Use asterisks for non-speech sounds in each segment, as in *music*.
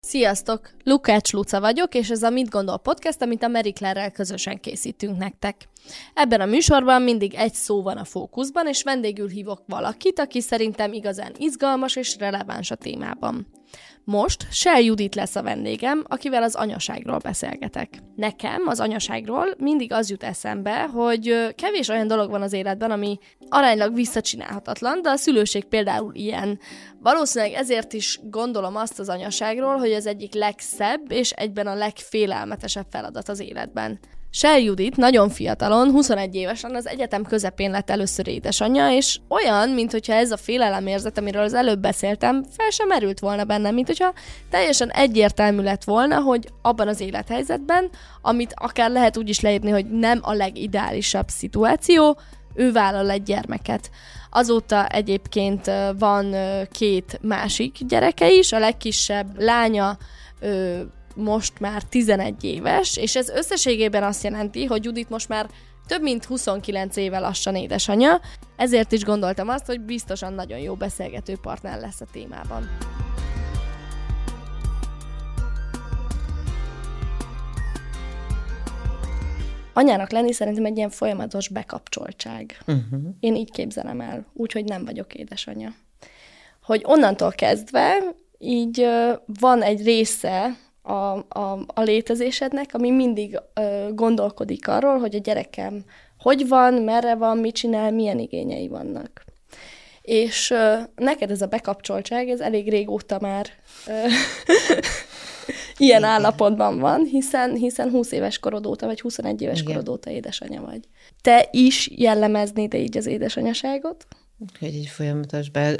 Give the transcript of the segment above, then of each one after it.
Sziasztok! Lukács Luca vagyok, és ez a Mit Gondol Podcast, amit a Mary Claire-rel közösen készítünk nektek. Ebben a műsorban mindig egy szó van a fókuszban, és vendégül hívok valakit, aki szerintem igazán izgalmas és releváns a témában. Most Sel Judit lesz a vendégem, akivel az anyaságról beszélgetek. Nekem az anyaságról mindig az jut eszembe, hogy kevés olyan dolog van az életben, ami aránylag visszacsinálhatatlan, de a szülőség például ilyen. Valószínűleg ezért is gondolom azt az anyaságról, hogy az egyik legszebb és egyben a legfélelmetesebb feladat az életben. Sel Judit nagyon fiatalon, 21 évesen az egyetem közepén lett először édesanyja, és olyan, mintha ez a félelemérzet, amiről az előbb beszéltem, fel sem merült volna bennem, mint hogyha teljesen egyértelmű lett volna, hogy abban az élethelyzetben, amit akár lehet úgy is leírni, hogy nem a legideálisabb szituáció, ő vállal egy gyermeket. Azóta egyébként van két másik gyereke is, a legkisebb lánya most már 11 éves, és ez összességében azt jelenti, hogy Judit most már több mint 29 éve lassan édesanyja, ezért is gondoltam azt, hogy biztosan nagyon jó beszélgető partner lesz a témában. Anyának lenni szerintem egy ilyen folyamatos bekapcsoltság. Uh-huh. Én így képzelem el, úgyhogy nem vagyok édesanyja. Hogy onnantól kezdve így van egy része a, a, a létezésednek, ami mindig ö, gondolkodik arról, hogy a gyerekem hogy van, merre van, mit csinál, milyen igényei vannak. És ö, neked ez a bekapcsoltság, ez elég régóta már ö, *laughs* ilyen állapotban van, hiszen, hiszen 20 éves korod óta, vagy 21 éves Igen. korod óta édesanyja vagy. Te is jellemeznéd így az édesanyaságot? Hogy egy folyamatos be,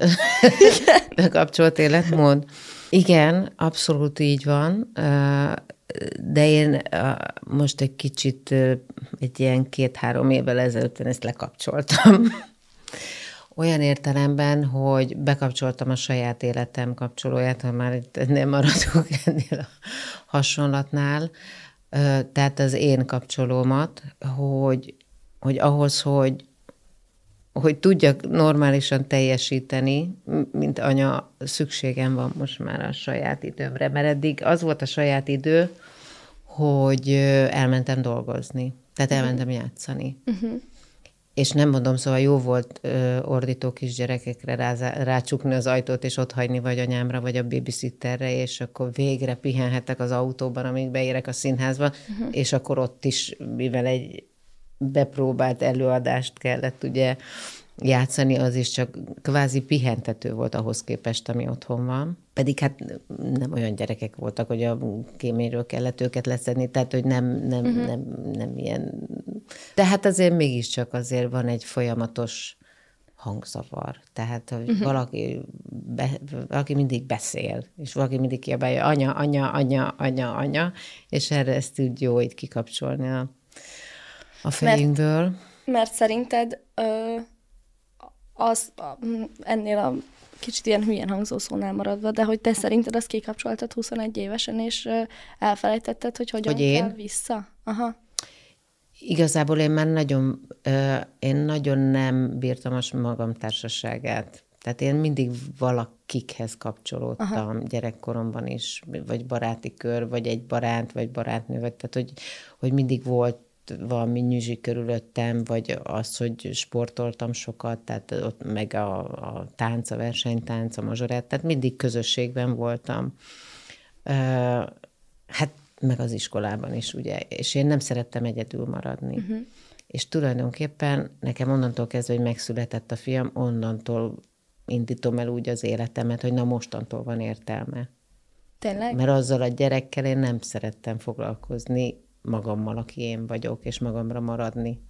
*laughs* bekapcsolt életmód. Igen, abszolút így van, de én most egy kicsit, egy ilyen két-három évvel ezelőtt ezt lekapcsoltam. *laughs* Olyan értelemben, hogy bekapcsoltam a saját életem kapcsolóját, ha már itt nem maradunk *laughs* ennél a hasonlatnál, tehát az én kapcsolómat, hogy, hogy ahhoz, hogy hogy tudjak normálisan teljesíteni, mint anya, szükségem van most már a saját időmre, mert eddig az volt a saját idő, hogy elmentem dolgozni, tehát mhm. elmentem játszani. Uh-huh. És nem mondom, szóval jó volt ö, ordító kisgyerekekre rá, rácsukni az ajtót, és ott hagyni vagy anyámra, vagy a babysitterre, és akkor végre pihenhetek az autóban, amíg beérek a színházba, uh-huh. és akkor ott is, mivel egy bepróbált előadást kellett ugye játszani, az is csak kvázi pihentető volt ahhoz képest, ami otthon van. Pedig hát nem olyan gyerekek voltak, hogy a kéményről kellett őket leszedni, tehát hogy nem, nem, uh-huh. nem, nem ilyen... De hát azért mégiscsak azért van egy folyamatos hangzavar. Tehát, hogy uh-huh. valaki, be, valaki mindig beszél, és valaki mindig kiabálja, anya, anya, anya, anya, anya, és erre ezt úgy jó itt kikapcsolni a a fejünkből. Mert, mert szerinted ö, az ennél a kicsit ilyen hülyen hangzó szónál maradva, de hogy te szerinted azt kikapcsoltad 21 évesen, és ö, elfelejtetted, hogy hogyan hogy én? kell vissza? Aha. Igazából én már nagyon, ö, én nagyon nem bírtam a magam társaságát. Tehát én mindig valakikhez kapcsolódtam Aha. gyerekkoromban is, vagy baráti kör, vagy egy barát, vagy barátnő, vagy tehát hogy, hogy mindig volt valami nyüzsi körülöttem, vagy az, hogy sportoltam sokat, tehát ott meg a, a tánc, a versenytánc, a mazsorát, tehát mindig közösségben voltam. Hát meg az iskolában is, ugye, és én nem szerettem egyedül maradni. Uh-huh. És tulajdonképpen nekem onnantól kezdve, hogy megszületett a fiam, onnantól indítom el úgy az életemet, hogy na mostantól van értelme. Tényleg? Mert azzal a gyerekkel én nem szerettem foglalkozni, magammal, aki én vagyok, és magamra maradni.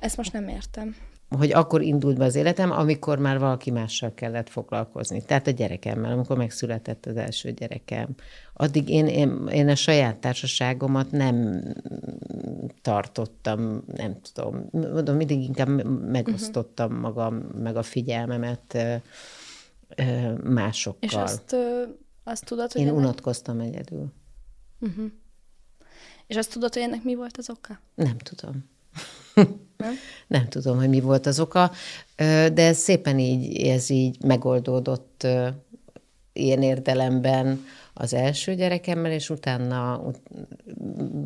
Ezt most nem értem. Hogy akkor indult be az életem, amikor már valaki mással kellett foglalkozni. Tehát a gyerekemmel, amikor megszületett az első gyerekem. Addig én, én, én a saját társaságomat nem tartottam, nem tudom, mondom, mindig inkább megosztottam uh-huh. magam, meg a figyelmemet másokkal. És azt, azt tudod, hogy... Én ennek... unatkoztam egyedül. Uh-huh. És azt tudod, hogy ennek mi volt az oka? Nem tudom. Nem? *laughs* Nem tudom, hogy mi volt az oka, de ez szépen így, ez így megoldódott ilyen értelemben, az első gyerekemmel, és utána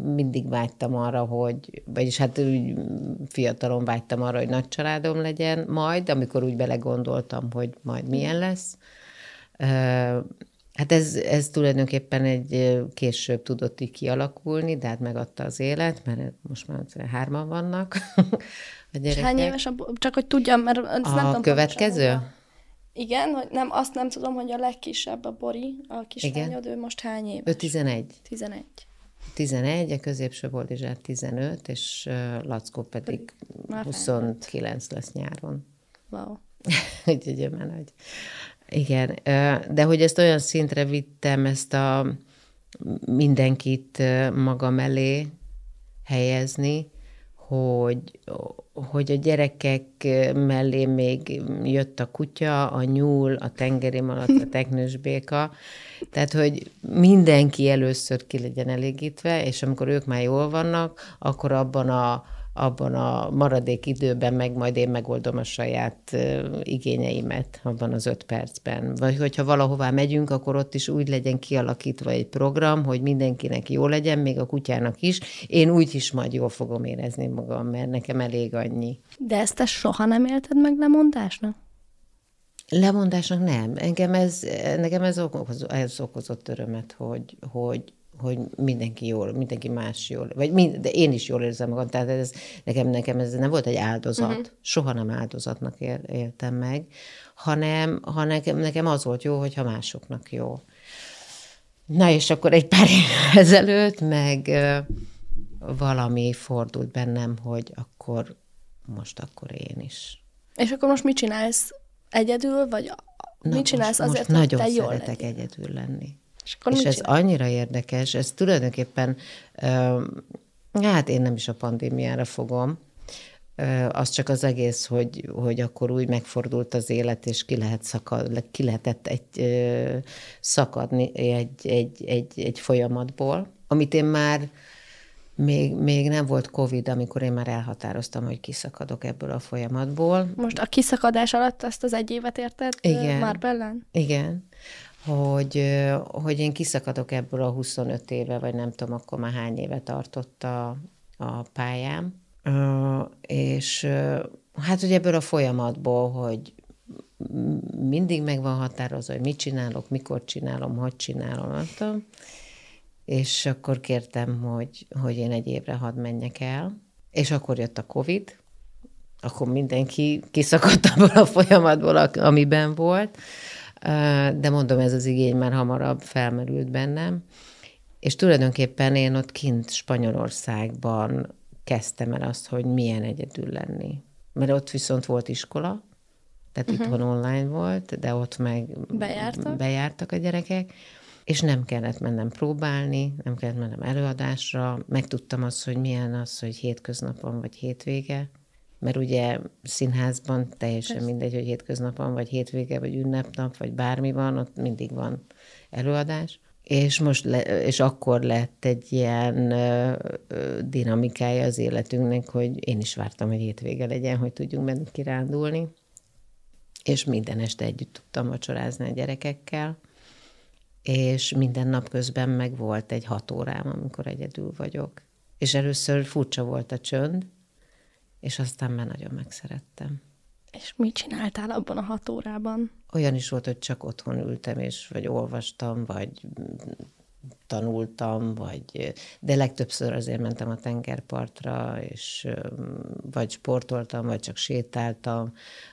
mindig vágytam arra, hogy, vagyis hát úgy fiatalon vágytam arra, hogy nagy családom legyen majd, amikor úgy belegondoltam, hogy majd milyen lesz. Hát ez, ez tulajdonképpen egy később tudott így kialakulni, de hát megadta az élet, mert most már hárman vannak *laughs* a gyerekek. Hány éves a, csak hogy tudjam, mert ezt a nem tudom következő? Igen, hogy nem, azt nem tudom, hogy a legkisebb a Bori, a kislányod, ő most hány éves? Ő 11. 11. 11, a középső Boldizsár 15, és Lackó pedig Már 29 lesz nyáron. Wow. *laughs* Úgyhogy már nagy. Igen, de hogy ezt olyan szintre vittem, ezt a mindenkit magam elé helyezni, hogy, hogy a gyerekek mellé még jött a kutya, a nyúl, a tengeri malac, a teknős béka, tehát, hogy mindenki először ki legyen elégítve, és amikor ők már jól vannak, akkor abban a abban a maradék időben meg majd én megoldom a saját igényeimet abban az öt percben. Vagy hogyha valahová megyünk, akkor ott is úgy legyen kialakítva egy program, hogy mindenkinek jó legyen, még a kutyának is. Én úgy is majd jól fogom érezni magam, mert nekem elég annyi. De ezt te soha nem élted meg lemondásnak? Lemondásnak nem. Engem ez, nekem ez, okoz, ez okozott örömet, hogy, hogy, hogy mindenki jól, mindenki más jól, vagy mind, de én is jól érzem magam, tehát ez, nekem, nekem ez nem volt egy áldozat, uh-huh. soha nem áldozatnak él, éltem meg, hanem, hanem nekem, nekem az volt jó, hogyha másoknak jó. Na és akkor egy pár év ezelőtt meg valami fordult bennem, hogy akkor most akkor én is. És akkor most mit csinálsz? Egyedül, vagy Na, mit csinálsz most, azért, most hogy te jól szeretek legyél? egyedül lenni. És, akkor és ez csinál? annyira érdekes, ez tulajdonképpen, hát én nem is a pandémiára fogom, az csak az egész, hogy, hogy akkor úgy megfordult az élet, és ki, lehet szakad, ki lehetett egy, szakadni egy, egy, egy, egy folyamatból, amit én már még, még nem volt Covid, amikor én már elhatároztam, hogy kiszakadok ebből a folyamatból. Most a kiszakadás alatt ezt az egy évet érted Igen. már bellen? Igen hogy, hogy én kiszakadok ebből a 25 éve, vagy nem tudom, akkor már hány éve tartott a, a pályám. És hát ugye ebből a folyamatból, hogy mindig meg van határozva, hogy mit csinálok, mikor csinálom, hogy csinálom, nem. És akkor kértem, hogy, hogy én egy évre hadd menjek el. És akkor jött a Covid, akkor mindenki kiszakadt abból a folyamatból, amiben volt de mondom, ez az igény már hamarabb felmerült bennem. És tulajdonképpen én ott kint Spanyolországban kezdtem el azt, hogy milyen egyedül lenni. Mert ott viszont volt iskola, tehát uh-huh. itthon online volt, de ott meg bejártak. bejártak a gyerekek, és nem kellett mennem próbálni, nem kellett mennem előadásra, megtudtam azt, hogy milyen az, hogy hétköznapon vagy hétvége, mert ugye színházban teljesen Persze. mindegy, hogy hétköznapon, vagy hétvége, vagy ünnepnap, vagy bármi van, ott mindig van előadás. És most le, és akkor lett egy ilyen ö, ö, dinamikája az életünknek, hogy én is vártam, hogy hétvége legyen, hogy tudjunk menni kirándulni. És minden este együtt tudtam vacsorázni a gyerekekkel. És minden nap közben meg volt egy hat órám, amikor egyedül vagyok. És először furcsa volt a csönd, és aztán már nagyon megszerettem. És mit csináltál abban a hat órában? Olyan is volt, hogy csak otthon ültem, és vagy olvastam, vagy tanultam, vagy, de legtöbbször azért mentem a tengerpartra, és vagy sportoltam, vagy csak sétáltam,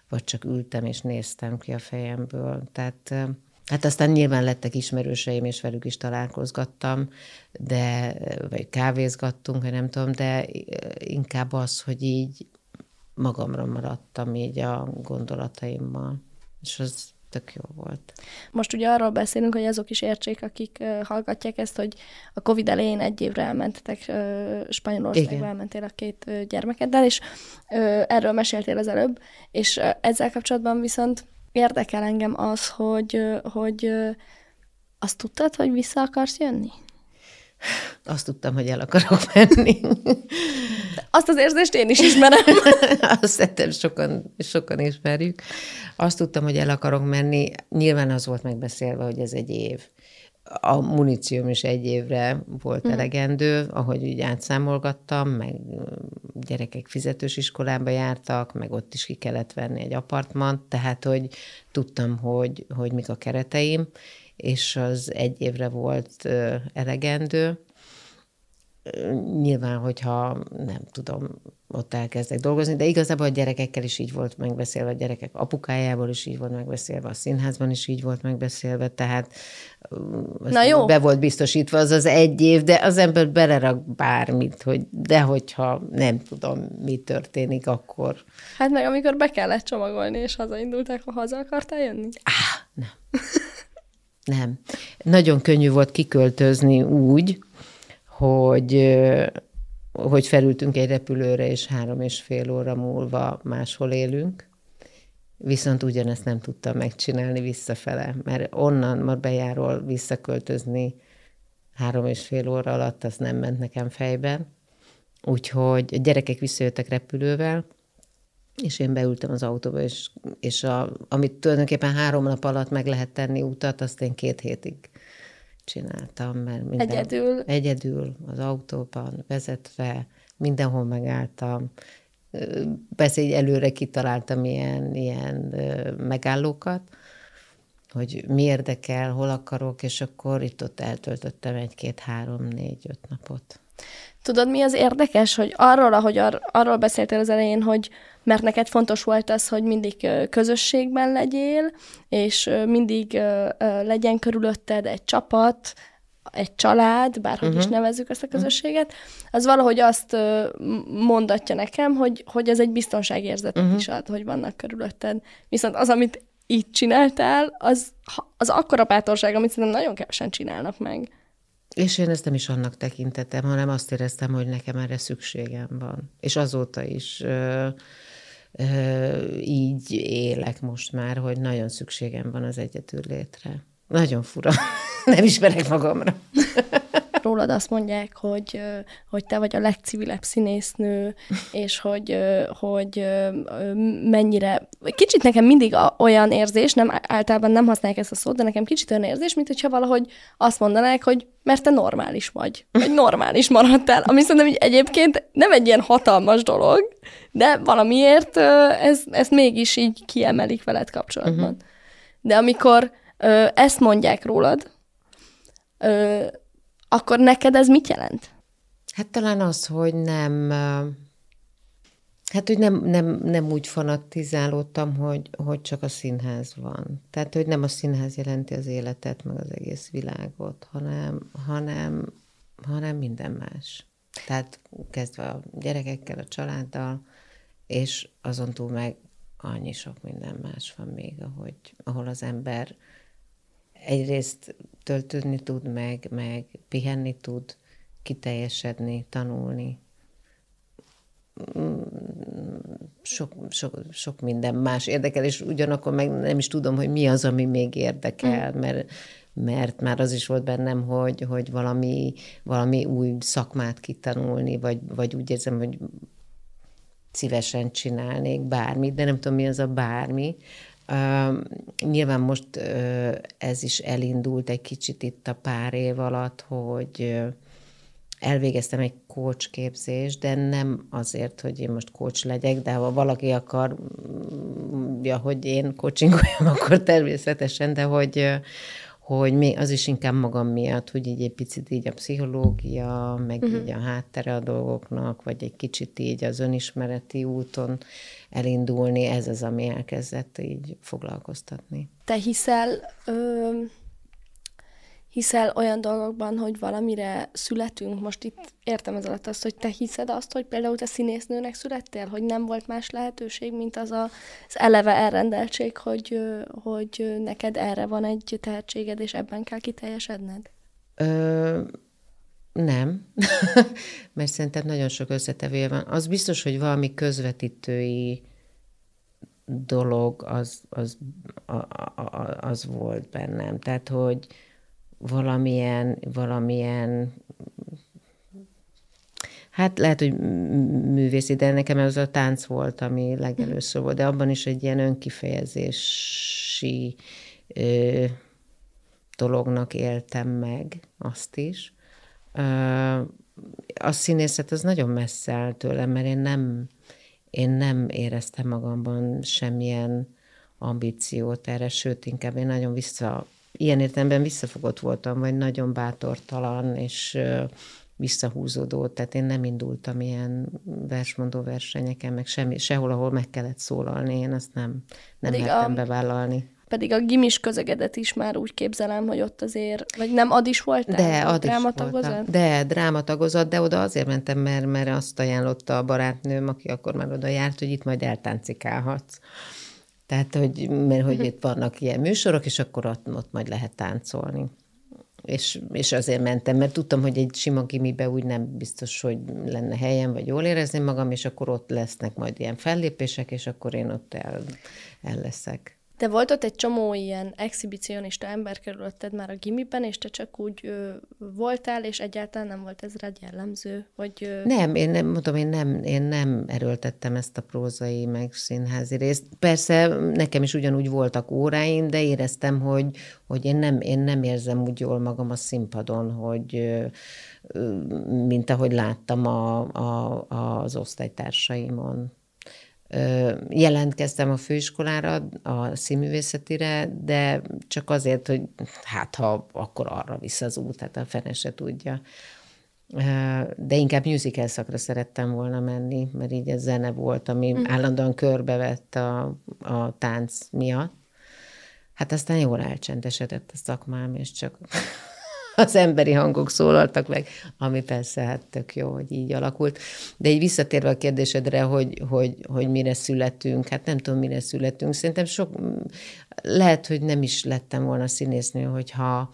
vagy csak ültem és néztem ki a fejemből. Tehát Hát aztán nyilván lettek ismerőseim, és velük is találkozgattam, de, vagy kávézgattunk, vagy nem tudom, de inkább az, hogy így magamra maradtam így a gondolataimmal, és az tök jó volt. Most ugye arról beszélünk, hogy azok is értsék, akik uh, hallgatják ezt, hogy a Covid elején egy évre elmentetek uh, Spanyolországba, elmentél a két gyermekeddel, és erről meséltél az előbb, és ezzel kapcsolatban viszont érdekel engem az, hogy, hogy azt tudtad, hogy vissza akarsz jönni? *laughs* Azt tudtam, hogy el akarok menni. *laughs* Azt az érzést én is ismerem. *laughs* azt szerintem sokan, sokan ismerjük. Azt tudtam, hogy el akarok menni. Nyilván az volt megbeszélve, hogy ez egy év. A munícióm is egy évre volt uh-huh. elegendő, ahogy úgy átszámolgattam, meg gyerekek fizetős iskolába jártak, meg ott is ki kellett venni egy apartmant, tehát hogy tudtam, hogy, hogy mik a kereteim, és az egy évre volt elegendő. Nyilván, hogyha nem tudom, ott elkezdek dolgozni, de igazából a gyerekekkel is így volt megbeszélve, a gyerekek apukájával is így volt megbeszélve, a színházban is így volt megbeszélve, tehát Na jó. be volt biztosítva az az egy év, de az ember belerak bármit, hogy de hogyha nem tudom, mi történik, akkor... Hát meg amikor be kellett csomagolni, és hazaindulták, ha haza akartál jönni? Á, nem. nem. Nagyon könnyű volt kiköltözni úgy, hogy hogy felültünk egy repülőre, és három és fél óra múlva máshol élünk. Viszont ugyanezt nem tudtam megcsinálni visszafele, mert onnan ma bejáról visszaköltözni három és fél óra alatt, az nem ment nekem fejben. Úgyhogy a gyerekek visszajöttek repülővel, és én beültem az autóba, és, és a, amit tulajdonképpen három nap alatt meg lehet tenni utat, azt én két hétig csináltam, mert minden, egyedül. egyedül az autóban vezetve, mindenhol megálltam, persze így előre kitaláltam ilyen, ilyen megállókat, hogy mi érdekel, hol akarok, és akkor itt-ott eltöltöttem egy-két-három-négy-öt napot. Tudod, mi az érdekes, hogy arról, ahogy ar- arról beszéltél az elején, hogy mert neked fontos volt az, hogy mindig közösségben legyél, és mindig legyen körülötted egy csapat, egy család, bárhogy uh-huh. is mhm. nevezzük ezt a mhm. közösséget, az valahogy azt mondatja nekem, hogy, hogy ez egy biztonságérzetet uh-huh. is ad, hogy vannak körülötted. Viszont az, amit így csináltál, az, az akkora bátorság, amit szerintem nagyon kevesen csinálnak meg. És én ezt nem is annak tekintettem, hanem azt éreztem, hogy nekem erre szükségem van. És azóta is így élek most már, hogy nagyon szükségem van az egyetül létre. Nagyon fura. *laughs* nem ismerek magamra. Rólad azt mondják, hogy, hogy te vagy a legcivilebb színésznő, *laughs* és hogy, hogy mennyire... Kicsit nekem mindig olyan érzés, nem általában nem használják ezt a szót, de nekem kicsit olyan érzés, mint hogyha valahogy azt mondanák, hogy mert te normális vagy, vagy normális maradtál, ami szerintem így egyébként nem egy ilyen hatalmas dolog, de valamiért ez, ezt mégis így kiemelik veled kapcsolatban. Uh-huh. De amikor ö, ezt mondják rólad, ö, akkor neked ez mit jelent? Hát talán az, hogy nem, hát hogy nem, nem, nem úgy fanatizálódtam, hogy, hogy csak a színház van. Tehát, hogy nem a színház jelenti az életet, meg az egész világot, hanem, hanem, hanem minden más. Tehát kezdve a gyerekekkel, a családdal, és azon túl meg annyi sok minden más van még, ahogy, ahol az ember egyrészt töltődni tud, meg, meg pihenni tud, kiteljesedni, tanulni. Sok, sok, sok minden más érdekel, és ugyanakkor meg nem is tudom, hogy mi az, ami még érdekel, mm. mert, mert már az is volt bennem, hogy, hogy valami, valami új szakmát kitanulni, vagy, vagy úgy érzem, hogy szívesen csinálnék bármit, de nem tudom, mi az a bármi, Uh, nyilván most uh, ez is elindult egy kicsit itt a pár év alatt, hogy uh, elvégeztem egy coach képzést, de nem azért, hogy én most coach legyek, de ha valaki akar, ja, hogy én coachingoljam, *laughs* akkor természetesen, de hogy, hogy még az is inkább magam miatt, hogy így egy picit így a pszichológia, meg uh-huh. így a háttere a dolgoknak, vagy egy kicsit így az önismereti úton elindulni, ez az, ami elkezdett így foglalkoztatni. Te hiszel, ö, hiszel olyan dolgokban, hogy valamire születünk, most itt értem ez alatt azt, hogy te hiszed azt, hogy például te színésznőnek születtél, hogy nem volt más lehetőség, mint az a, az eleve elrendeltség, hogy, hogy neked erre van egy tehetséged, és ebben kell kiteljesedned? Ö, nem, *laughs* mert szerintem nagyon sok összetevője van. Az biztos, hogy valami közvetítői dolog az, az, az volt bennem. Tehát, hogy valamilyen, valamilyen Hát lehet, hogy művészi, de nekem ez a tánc volt, ami legelőször volt, de abban is egy ilyen önkifejezési ö, dolognak éltem meg azt is. A színészet az nagyon messze áll tőlem, mert én nem, én nem éreztem magamban semmilyen ambíciót erre, sőt, inkább én nagyon vissza, ilyen értelemben visszafogott voltam, vagy nagyon bátortalan, és visszahúzódó, tehát én nem indultam ilyen versmondó versenyeken, meg semmi, sehol, ahol meg kellett szólalni, én azt nem, nem mertem a, bevállalni. Pedig a gimis közegedet is már úgy képzelem, hogy ott azért, vagy nem ad is volt? De, ad is voltam. De, drámatagozat, de oda azért mentem, mert, mert azt ajánlotta a barátnőm, aki akkor már oda járt, hogy itt majd eltáncikálhatsz. Tehát, hogy, mert hogy itt vannak ilyen műsorok, és akkor ott, ott majd lehet táncolni és, és azért mentem, mert tudtam, hogy egy sima gimibe úgy nem biztos, hogy lenne helyem, vagy jól érezni magam, és akkor ott lesznek majd ilyen fellépések, és akkor én ott el, el leszek. De volt ott egy csomó ilyen exhibicionista ember körülötted már a gimiben, és te csak úgy ö, voltál, és egyáltalán nem volt ez rád jellemző? Vagy, ö... Nem, én nem, mondom, én nem, én nem erőltettem ezt a prózai, meg színházi részt. Persze nekem is ugyanúgy voltak óráim, de éreztem, hogy, hogy én, nem, én nem érzem úgy jól magam a színpadon, hogy mint ahogy láttam a, a, az osztálytársaimon jelentkeztem a főiskolára, a színművészetire, de csak azért, hogy hát ha akkor arra visz az út, hát a fene se tudja. De inkább musical szakra szerettem volna menni, mert így a zene volt, ami mm. állandóan körbevett a, a tánc miatt. Hát aztán jól elcsendesedett a szakmám, és csak az emberi hangok szólaltak meg, ami persze hát tök jó, hogy így alakult. De így visszatérve a kérdésedre, hogy, hogy, hogy mire születünk, hát nem tudom, mire születünk. Szerintem sok, lehet, hogy nem is lettem volna színésznő, hogyha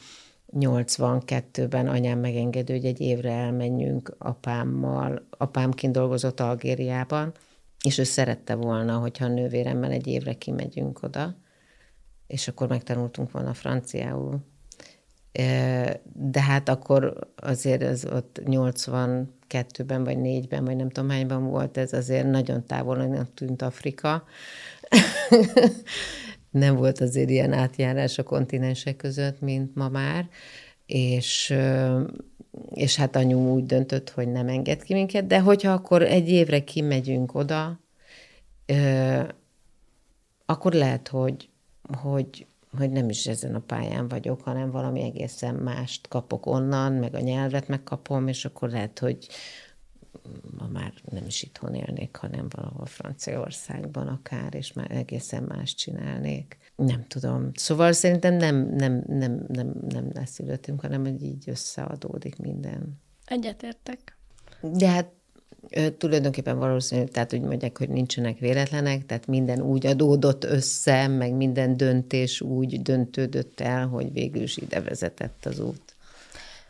82-ben anyám megengedő, hogy egy évre elmenjünk apámmal. Apám kint dolgozott Algériában, és ő szerette volna, hogyha a nővéremmel egy évre kimegyünk oda, és akkor megtanultunk volna franciául de hát akkor azért az ott 82-ben vagy 4-ben, vagy nem tudom hányban volt, ez azért nagyon távol tűnt Afrika. *laughs* nem volt azért ilyen átjárás a kontinensek között, mint ma már, és, és hát anyu úgy döntött, hogy nem enged ki minket, de hogyha akkor egy évre kimegyünk oda, akkor lehet, hogy, hogy hogy nem is ezen a pályán vagyok, hanem valami egészen mást kapok onnan, meg a nyelvet megkapom, és akkor lehet, hogy ma már nem is itthon élnék, hanem valahol Franciaországban akár, és már egészen más csinálnék. Nem tudom. Szóval szerintem nem, nem, nem, nem, nem leszülöttünk, hanem hogy így összeadódik minden. Egyetértek. De hát Tulajdonképpen valószínű, tehát úgy mondják, hogy nincsenek véletlenek, tehát minden úgy adódott össze, meg minden döntés úgy döntődött el, hogy végül is ide vezetett az út.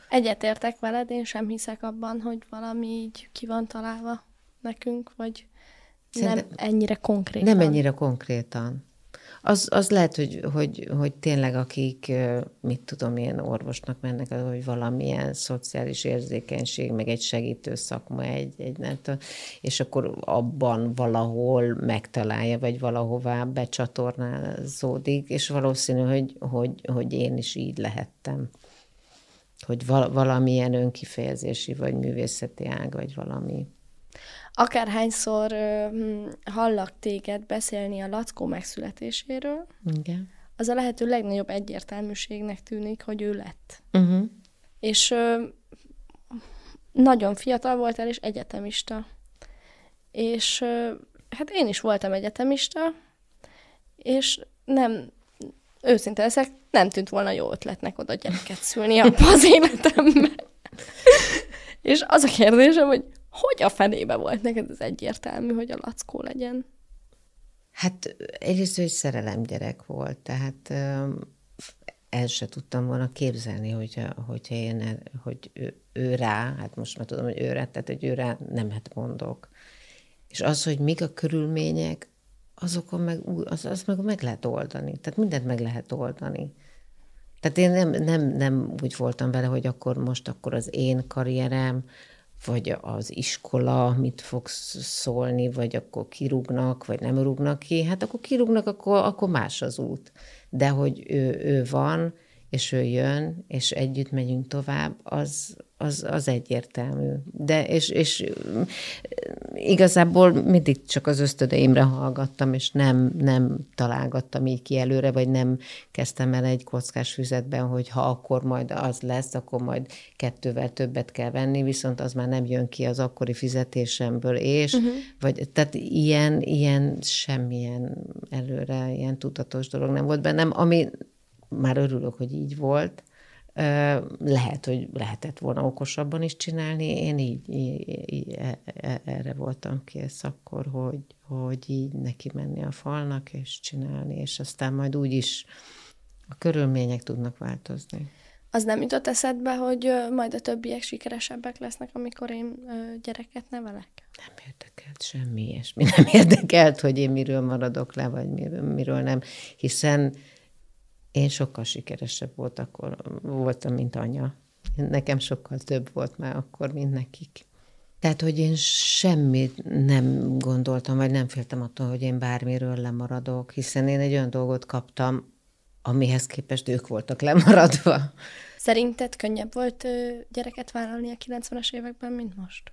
Egyetértek veled, én sem hiszek abban, hogy valami így ki van találva nekünk, vagy Szerintem nem ennyire konkrétan. Nem ennyire konkrétan. Az, az lehet, hogy, hogy, hogy tényleg akik, mit tudom, ilyen orvosnak mennek, hogy valamilyen szociális érzékenység, meg egy segítő szakma, egy, egy nem tudom, és akkor abban valahol megtalálja, vagy valahová becsatornázódik, és valószínű, hogy, hogy, hogy én is így lehettem. Hogy valamilyen önkifejezési, vagy művészeti ág, vagy valami akárhányszor hm, hallak téged beszélni a Lackó megszületéséről, Igen. az a lehető legnagyobb egyértelműségnek tűnik, hogy ő lett. Uh-huh. És ö, nagyon fiatal voltál, és egyetemista. És ö, hát én is voltam egyetemista, és nem, őszinte leszek, nem tűnt volna jó ötletnek oda gyereket szülni abba az *laughs* életembe. és az a kérdésem, hogy hogy a fenébe volt neked az egyértelmű, hogy a lackó legyen? Hát egyrészt egy szerelem gyerek volt, tehát el se tudtam volna képzelni, hogyha, hogyha én, hogy ő, ő rá, hát most már tudom, hogy ő rá, tehát hogy ő rá nem hát mondok. És az, hogy mik a körülmények, azokon meg, az, az meg meg lehet oldani. Tehát mindent meg lehet oldani. Tehát én nem, nem, nem úgy voltam vele, hogy akkor most akkor az én karrierem, vagy az iskola mit fog szólni, vagy akkor kirúgnak, vagy nem rúgnak ki. Hát akkor kirúgnak, akkor, akkor más az út. De hogy ő, ő van, és ő jön, és együtt megyünk tovább, az, az, az egyértelmű. De és, és igazából mindig csak az ösztödeimre hallgattam, és nem, nem találgattam így ki előre, vagy nem kezdtem el egy kockás füzetben, hogy ha akkor majd az lesz, akkor majd kettővel többet kell venni, viszont az már nem jön ki az akkori fizetésemből, és, uh-huh. vagy, tehát ilyen, ilyen semmilyen előre, ilyen tudatos dolog nem volt bennem, ami már örülök, hogy így volt, lehet, hogy lehetett volna okosabban is csinálni. Én így, így, így e, e, erre voltam kész akkor, hogy, hogy így neki menni a falnak, és csinálni, és aztán majd úgy is a körülmények tudnak változni. Az nem jutott eszedbe, hogy majd a többiek sikeresebbek lesznek, amikor én gyereket nevelek? Nem érdekelt semmi ilyesmi. Nem *laughs* érdekelt, hogy én miről maradok le, vagy miről, miről nem, hiszen én sokkal sikeresebb volt akkor, voltam, mint anya. Nekem sokkal több volt már akkor, mint nekik. Tehát, hogy én semmit nem gondoltam, vagy nem féltem attól, hogy én bármiről lemaradok, hiszen én egy olyan dolgot kaptam, amihez képest ők voltak lemaradva. Szerinted könnyebb volt gyereket vállalni a 90-es években, mint most?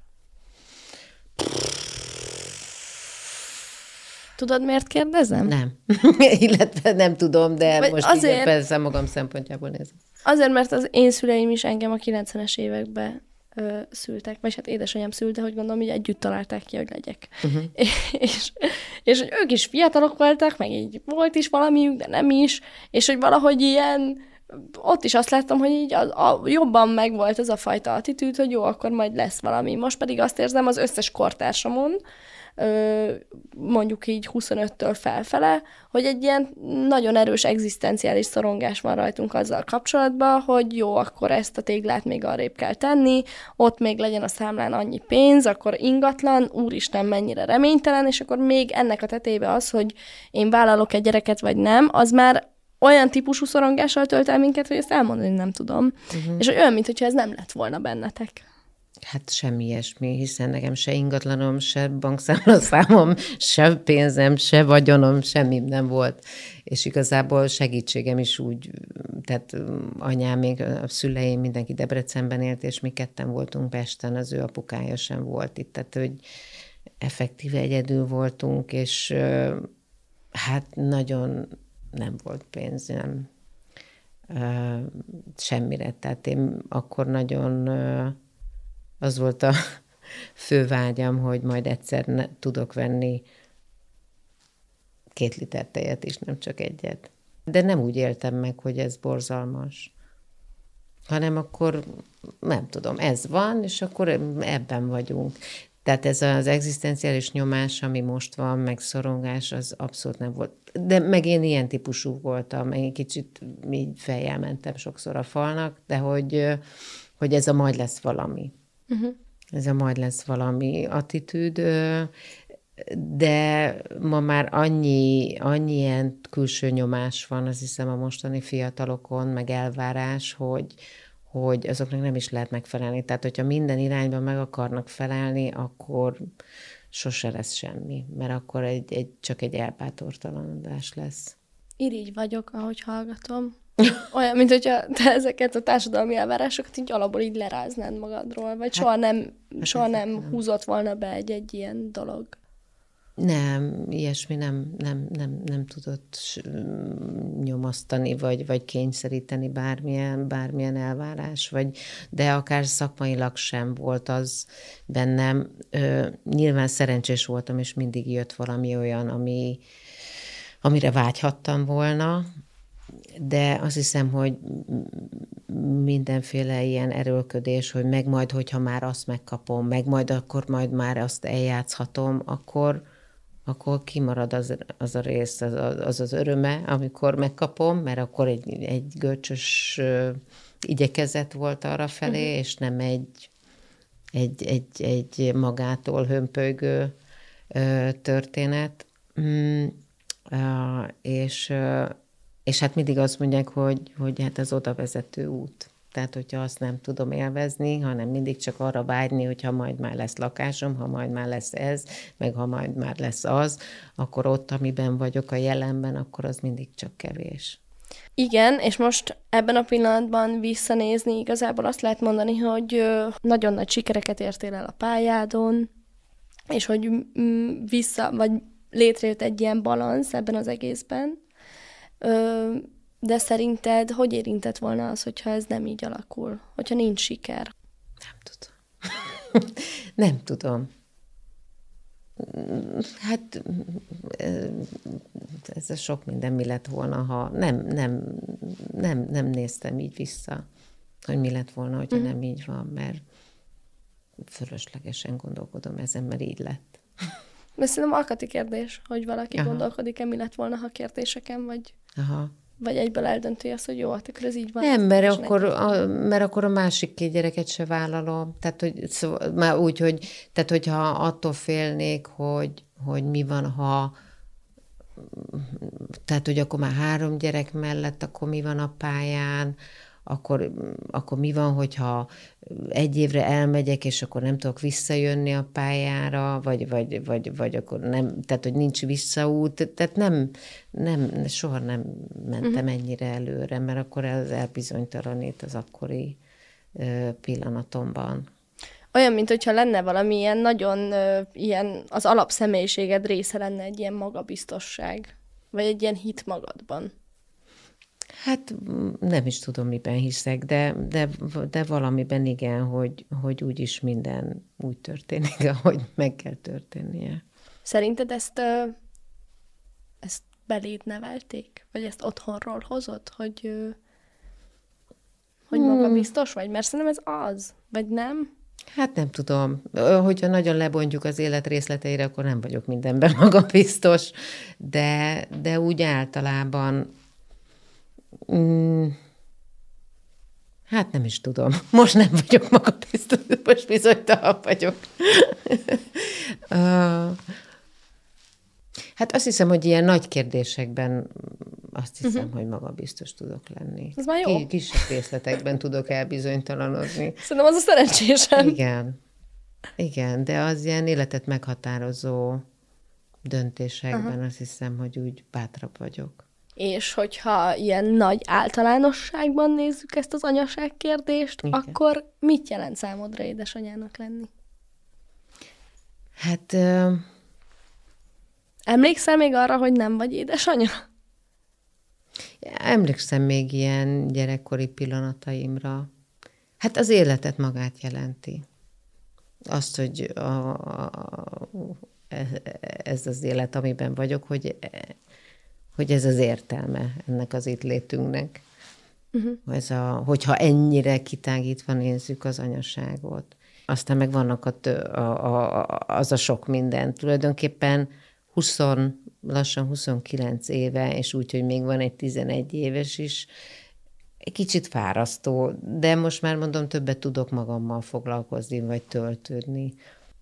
Tudod, miért kérdezem? Nem. *laughs* Illetve nem tudom, de Vagy most azért, igen, persze magam szempontjából nézem. Azért, mert az én szüleim is engem a 90-es években ö, szültek, vagy hát édesanyám szülte, hogy gondolom, hogy együtt találták ki, hogy legyek. *laughs* Uh-huh. és, és hogy ők is fiatalok voltak, meg így volt is valamiük, de nem is, és hogy valahogy ilyen ott is azt láttam, hogy így a, a, jobban megvolt ez a fajta attitűd, hogy jó, akkor majd lesz valami. Most pedig azt érzem az összes kortársamon, mondjuk így 25-től felfele, hogy egy ilyen nagyon erős egzisztenciális szorongás van rajtunk azzal kapcsolatban, hogy jó, akkor ezt a téglát még arrébb kell tenni, ott még legyen a számlán annyi pénz, akkor ingatlan, úristen mennyire reménytelen, és akkor még ennek a tetébe az, hogy én vállalok egy gyereket vagy nem, az már olyan típusú szorongással tölt el minket, hogy ezt elmondani nem tudom. Uh-huh. És hogy olyan, mintha ez nem lett volna bennetek. Hát semmi ilyesmi, hiszen nekem se ingatlanom, se bankszámlaszámom, se pénzem, se vagyonom, semmi nem volt. És igazából segítségem is úgy, tehát anyám, még a szüleim, mindenki Debrecenben élt, és mi ketten voltunk Pesten, az ő apukája sem volt itt, tehát hogy effektíve egyedül voltunk, és hát nagyon nem volt pénz, nem semmire. Tehát én akkor nagyon az volt a *laughs* fő vágyam, hogy majd egyszer ne, tudok venni két liter tejet is, nem csak egyet. De nem úgy éltem meg, hogy ez borzalmas, hanem akkor nem tudom, ez van, és akkor ebben vagyunk. Tehát ez az egzisztenciális nyomás, ami most van, meg szorongás, az abszolút nem volt. De meg én ilyen típusú voltam, egy kicsit így fejjel mentem sokszor a falnak, de hogy, hogy ez a majd lesz valami. Uh-huh. Ez a majd lesz valami attitűd, de ma már annyi, annyi ilyen külső nyomás van, azt hiszem a mostani fiatalokon, meg elvárás, hogy, hogy azoknak nem is lehet megfelelni. Tehát, hogyha minden irányban meg akarnak felelni, akkor sose lesz semmi, mert akkor egy, egy, csak egy elbátortalanodás lesz. Irigy vagyok, ahogy hallgatom. Olyan, mint hogyha te ezeket a társadalmi elvárásokat így alapból így leráznád magadról, vagy hát, soha nem, hát soha nem, nem húzott volna be egy-egy ilyen dolog. Nem, ilyesmi nem, nem, nem, nem tudott nyomasztani, vagy, vagy kényszeríteni bármilyen, bármilyen elvárás, vagy, de akár szakmailag sem volt az bennem. Ö, nyilván szerencsés voltam, és mindig jött valami olyan, ami, amire vágyhattam volna, de azt hiszem, hogy mindenféle ilyen erőlködés, hogy meg majd, hogyha már azt megkapom, meg majd akkor majd már azt eljátszhatom, akkor, akkor kimarad az, az a rész, az, az az öröme, amikor megkapom, mert akkor egy, egy görcsös igyekezet volt arra felé, uh-huh. és nem egy, egy, egy, egy magától hömpölygő történet. Mm, és és hát mindig azt mondják, hogy, hogy hát az oda vezető út. Tehát, hogyha azt nem tudom élvezni, hanem mindig csak arra vágyni, hogyha majd már lesz lakásom, ha majd már lesz ez, meg ha majd már lesz az, akkor ott, amiben vagyok a jelenben, akkor az mindig csak kevés. Igen, és most ebben a pillanatban visszanézni igazából azt lehet mondani, hogy nagyon nagy sikereket értél el a pályádon, és hogy vissza, vagy létrejött egy ilyen balansz ebben az egészben. De szerinted hogy érintett volna az, hogyha ez nem így alakul? Hogyha nincs siker? Nem tudom. *laughs* nem tudom. Hát ez a sok minden mi lett volna, ha nem, nem, nem, nem néztem így vissza, hogy mi lett volna, hogyha uh-huh. nem így van, mert fölöslegesen gondolkodom ezen, mert így lett. De szerintem alkati kérdés, hogy valaki Aha. gondolkodik-e, mi lett volna, ha kérdéseken, vagy... Aha. Vagy egyből eldönti azt, hogy jó, hát akkor ez így van. Nem, mert akkor, a, mert akkor a másik két gyereket se vállalom. Tehát, hogy, szóval, már úgy, hogy, tehát, hogyha attól félnék, hogy, hogy mi van, ha tehát, hogy akkor már három gyerek mellett, akkor mi van a pályán, akkor, akkor mi van, hogyha egy évre elmegyek, és akkor nem tudok visszajönni a pályára, vagy, vagy, vagy, vagy akkor nem, tehát hogy nincs visszaút, tehát nem, nem soha nem mentem uh-huh. ennyire előre, mert akkor ez elbizonytalanít az akkori pillanatomban. Olyan, mint hogyha lenne valami ilyen nagyon ö, ilyen, az alapszemélyiséged része lenne egy ilyen magabiztosság, vagy egy ilyen hit magadban. Hát nem is tudom, miben hiszek, de, de, de valamiben igen, hogy, hogy úgyis minden úgy történik, ahogy meg kell történnie. Szerinted ezt, ezt beléd nevelték? Vagy ezt otthonról hozott, hogy, hogy maga hmm. biztos vagy? Mert szerintem ez az, vagy nem? Hát nem tudom. Hogyha nagyon lebontjuk az élet részleteire, akkor nem vagyok mindenben magabiztos, de, de úgy általában Mm, hát nem is tudom. *laughs* Most nem vagyok magabiztos, most bizonytalan vagyok. *laughs* uh, hát azt hiszem, hogy ilyen nagy kérdésekben azt hiszem, uh-huh. hogy magabiztos tudok lenni. Ez már jó. Kisebb részletekben tudok elbizonytalanodni. Szerintem az a szerencsésem. Igen. Igen, de az ilyen életet meghatározó döntésekben uh-huh. azt hiszem, hogy úgy bátrabb vagyok. És hogyha ilyen nagy általánosságban nézzük ezt az anyaság kérdést, Igen. akkor mit jelent számodra édesanyának lenni? Hát... Uh... Emlékszel még arra, hogy nem vagy édesanya? Emlékszem még ilyen gyerekkori pillanataimra. Hát az életet magát jelenti. Azt, hogy a, a, ez az élet, amiben vagyok, hogy hogy ez az értelme ennek az itt létünknek. Uh-huh. Ez a, hogyha ennyire kitágítva nézzük az anyaságot. Aztán meg vannak a, a, a, az a sok minden. Tulajdonképpen 20, lassan 29 éve, és úgy, hogy még van egy 11 éves is, egy kicsit fárasztó, de most már mondom, többet tudok magammal foglalkozni, vagy töltődni.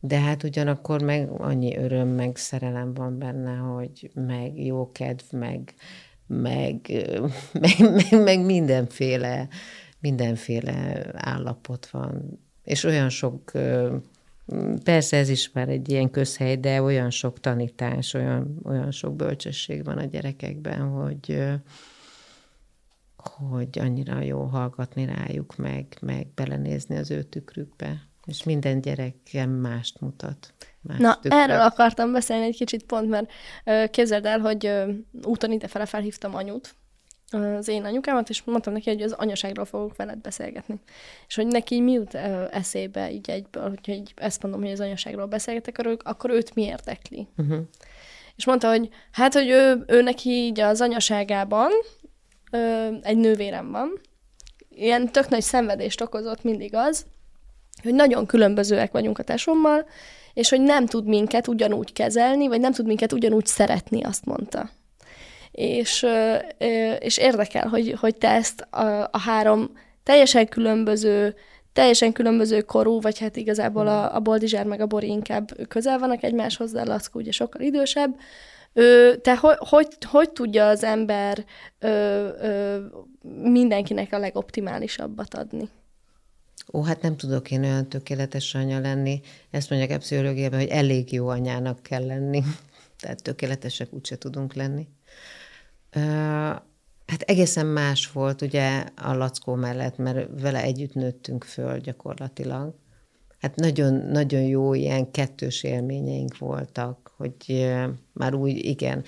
De hát ugyanakkor meg annyi öröm, meg szerelem van benne, hogy meg jó kedv, meg, meg, *laughs* meg, meg, meg mindenféle, mindenféle állapot van. És olyan sok, persze ez is már egy ilyen közhely, de olyan sok tanítás, olyan, olyan sok bölcsesség van a gyerekekben, hogy, hogy annyira jó hallgatni rájuk, meg, meg belenézni az ő tükrükbe. És minden gyerekem mást mutat. Más Na, tükre. erről akartam beszélni egy kicsit pont, mert képzeld el, hogy úton idefele felhívtam anyut, az én anyukámat, és mondtam neki, hogy az anyaságról fogok veled beszélgetni. És hogy neki mi jut eszébe így egyből, hogyha így ezt mondom, hogy az anyaságról beszélgetek, akkor, akkor őt mi érdekli. Uh-huh. És mondta, hogy hát, hogy ő, ő neki így az anyaságában ö, egy nővérem van, ilyen tök nagy szenvedést okozott mindig az, hogy nagyon különbözőek vagyunk a tesommal, és hogy nem tud minket ugyanúgy kezelni, vagy nem tud minket ugyanúgy szeretni, azt mondta. És, és érdekel, hogy, hogy te ezt a, a három teljesen különböző, teljesen különböző korú, vagy hát igazából a, a Boldizsár meg a Bori inkább közel vannak egymáshoz, de Lackó ugye sokkal idősebb. Ö, te hogy, hogy, hogy tudja az ember ö, ö, mindenkinek a legoptimálisabbat adni? Ó, hát nem tudok én olyan tökéletes anya lenni. Ezt mondják a pszichológiában, hogy elég jó anyának kell lenni. *laughs* Tehát tökéletesek úgyse tudunk lenni. Hát egészen más volt ugye a Lackó mellett, mert vele együtt nőttünk föl gyakorlatilag. Hát nagyon, nagyon jó ilyen kettős élményeink voltak, hogy már úgy, igen,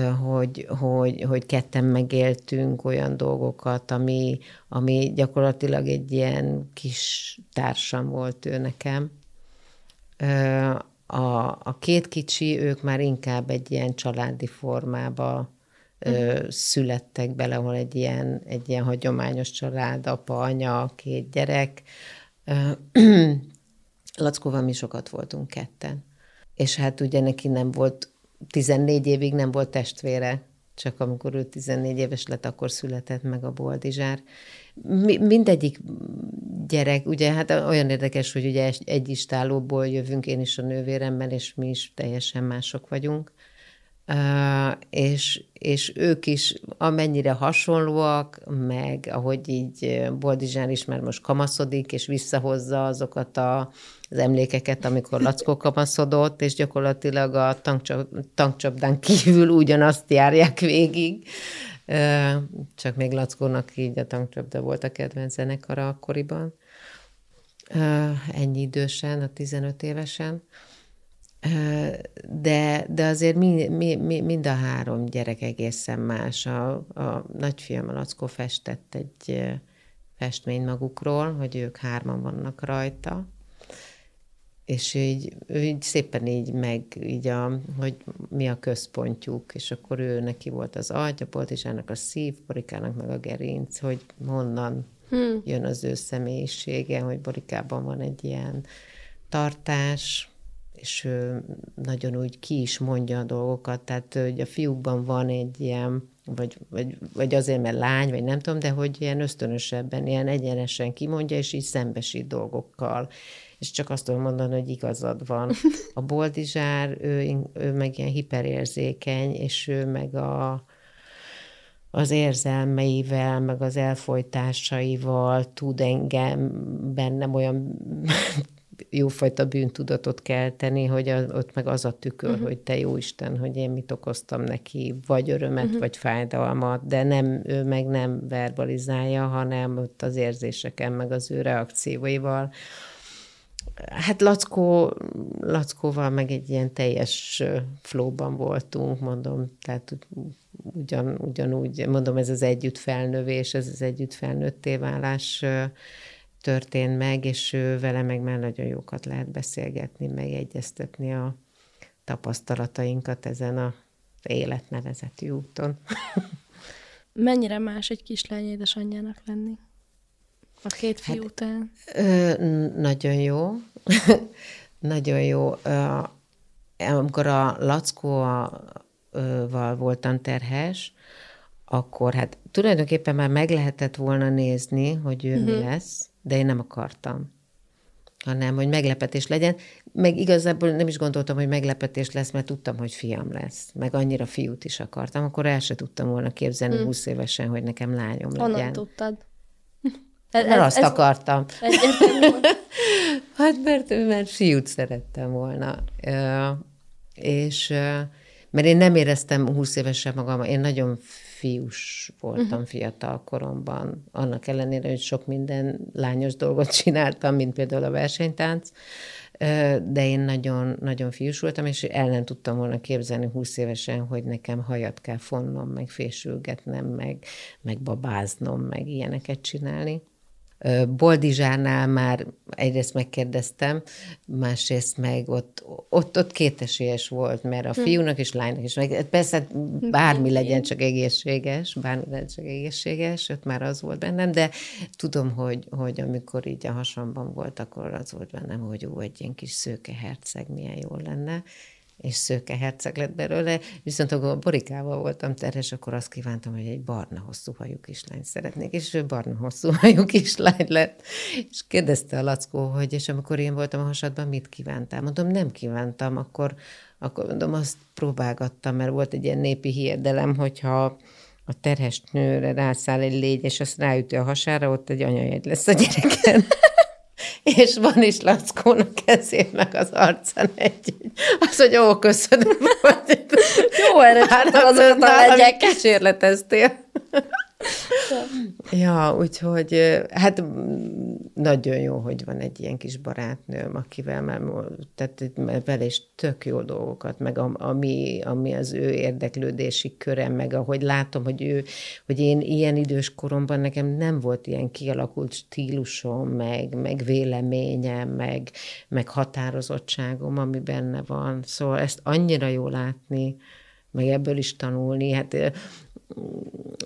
hogy, hogy, hogy ketten megéltünk olyan dolgokat, ami, ami gyakorlatilag egy ilyen kis társam volt ő nekem. A, a két kicsi, ők már inkább egy ilyen családi formába ö, születtek bele, ahol egy ilyen, egy ilyen hagyományos család, apa, anya, két gyerek. *clears throat* Lackóval mi sokat voltunk ketten. És hát ugye neki nem volt 14 évig nem volt testvére, csak amikor ő 14 éves lett, akkor született meg a Boldizsár. Mi, mindegyik gyerek, ugye hát olyan érdekes, hogy ugye egy istálóból jövünk, én is a nővéremmel, és mi is teljesen mások vagyunk. És, és ők is amennyire hasonlóak, meg ahogy így Boldizsán is már most kamaszodik, és visszahozza azokat a az emlékeket, amikor Lackó kapaszodott, és gyakorlatilag a tankcsapdán kívül ugyanazt járják végig. Csak még Lackónak így a tankcsapda volt a kedvenc zenekara akkoriban. Ennyi idősen, a 15 évesen. De, de azért mi, mi, mi, mind a három gyerek egészen más. A, a nagyfiam, a Lackó festett egy festmény magukról, hogy ők hárman vannak rajta, és így, így szépen így meg, így a, hogy mi a központjuk, és akkor ő neki volt az agy, a Boltizsának a szív, Borikának meg a gerinc, hogy honnan hmm. jön az ő személyisége, hogy Borikában van egy ilyen tartás, és nagyon úgy ki is mondja a dolgokat, tehát hogy a fiúkban van egy ilyen, vagy, vagy, vagy azért, mert lány, vagy nem tudom, de hogy ilyen ösztönösebben, ilyen egyenesen kimondja, és így szembesít dolgokkal és csak azt tudom mondani, hogy igazad van. A boldizsár, ő, ő meg ilyen hiperérzékeny, és ő meg a, az érzelmeivel, meg az elfolytásaival tud engem bennem olyan jófajta bűntudatot kelteni, hogy a, ott meg az a tükör, uh-huh. hogy te jó Isten, hogy én mit okoztam neki, vagy örömet, uh-huh. vagy fájdalmat, de nem, ő meg nem verbalizálja, hanem ott az érzéseken, meg az ő reakcióival Hát Lackó, Lackóval meg egy ilyen teljes flóban voltunk, mondom, tehát ugyan, ugyanúgy, mondom, ez az együtt felnövés, ez az együtt felnőtté válás történt meg, és vele meg már nagyon jókat lehet beszélgetni, megegyeztetni a tapasztalatainkat ezen a életnevezeti úton. *laughs* Mennyire más egy kislány édesanyjának lenni? A két fiú hát, után? Ö, nagyon jó. *laughs* nagyon jó. Amikor a Lackóval voltam terhes, akkor hát tulajdonképpen már meg lehetett volna nézni, hogy ő uh-huh. mi mhm. lesz, de én nem akartam hanem hogy meglepetés legyen. Meg igazából nem is gondoltam, hogy meglepetés lesz, mert tudtam, hogy fiam lesz. Meg annyira fiút is akartam. Akkor el se tudtam volna képzelni hmm. 20 évesen, hogy nekem lányom Honnan legyen. Honnan tudtad? *laughs* Ez, mert azt ez akartam. *laughs* hát mert, mert fiút szerettem volna. És mert én nem éreztem 20 évesen magam, én nagyon fiús voltam uh-huh. fiatal koromban, annak ellenére, hogy sok minden lányos dolgot *laughs* csináltam, mint például a versenytánc, de én nagyon, nagyon fiús voltam, és el nem tudtam volna képzelni 20 évesen, hogy nekem hajat kell fonnom, meg fésülgetnem, meg, meg babáznom, meg ilyeneket csinálni. Boldizsánál már egyrészt megkérdeztem, másrészt meg ott, ott, ott kétesélyes volt, mert a hm. fiúnak és lánynak is, meg persze bármi legyen csak egészséges, bármi legyen csak egészséges, ott már az volt bennem, de tudom, hogy, hogy amikor így a hasamban volt, akkor az volt bennem, hogy ó, egy ilyen kis szőke herceg milyen jó lenne, és szőke herceg lett belőle, viszont akkor borikával voltam terhes, akkor azt kívántam, hogy egy barna hosszú hajú kislány szeretnék, és ő barna hosszú hajú kislány lett. És kérdezte a Lackó, hogy és amikor én voltam a hasadban, mit kívántál? Mondom, nem kívántam, akkor, akkor mondom, azt próbálgattam, mert volt egy ilyen népi hiedelem, hogyha a terhes nőre rászáll egy légy, és azt ráüti a hasára, ott egy anyajegy lesz a gyereken és van is Lackónak kezének az arcán egy, az, hogy ó, köszönöm. Jó, erre azokat a legyek. kísérleteztél. *laughs* ja, úgyhogy hát nagyon jó, hogy van egy ilyen kis barátnőm, akivel már, tehát vele is tök jó dolgokat, meg ami, ami az ő érdeklődési körem, meg ahogy látom, hogy ő, hogy én ilyen idős koromban nekem nem volt ilyen kialakult stílusom, meg, meg véleményem, meg, meg határozottságom, ami benne van. Szóval ezt annyira jó látni, meg ebből is tanulni. Hát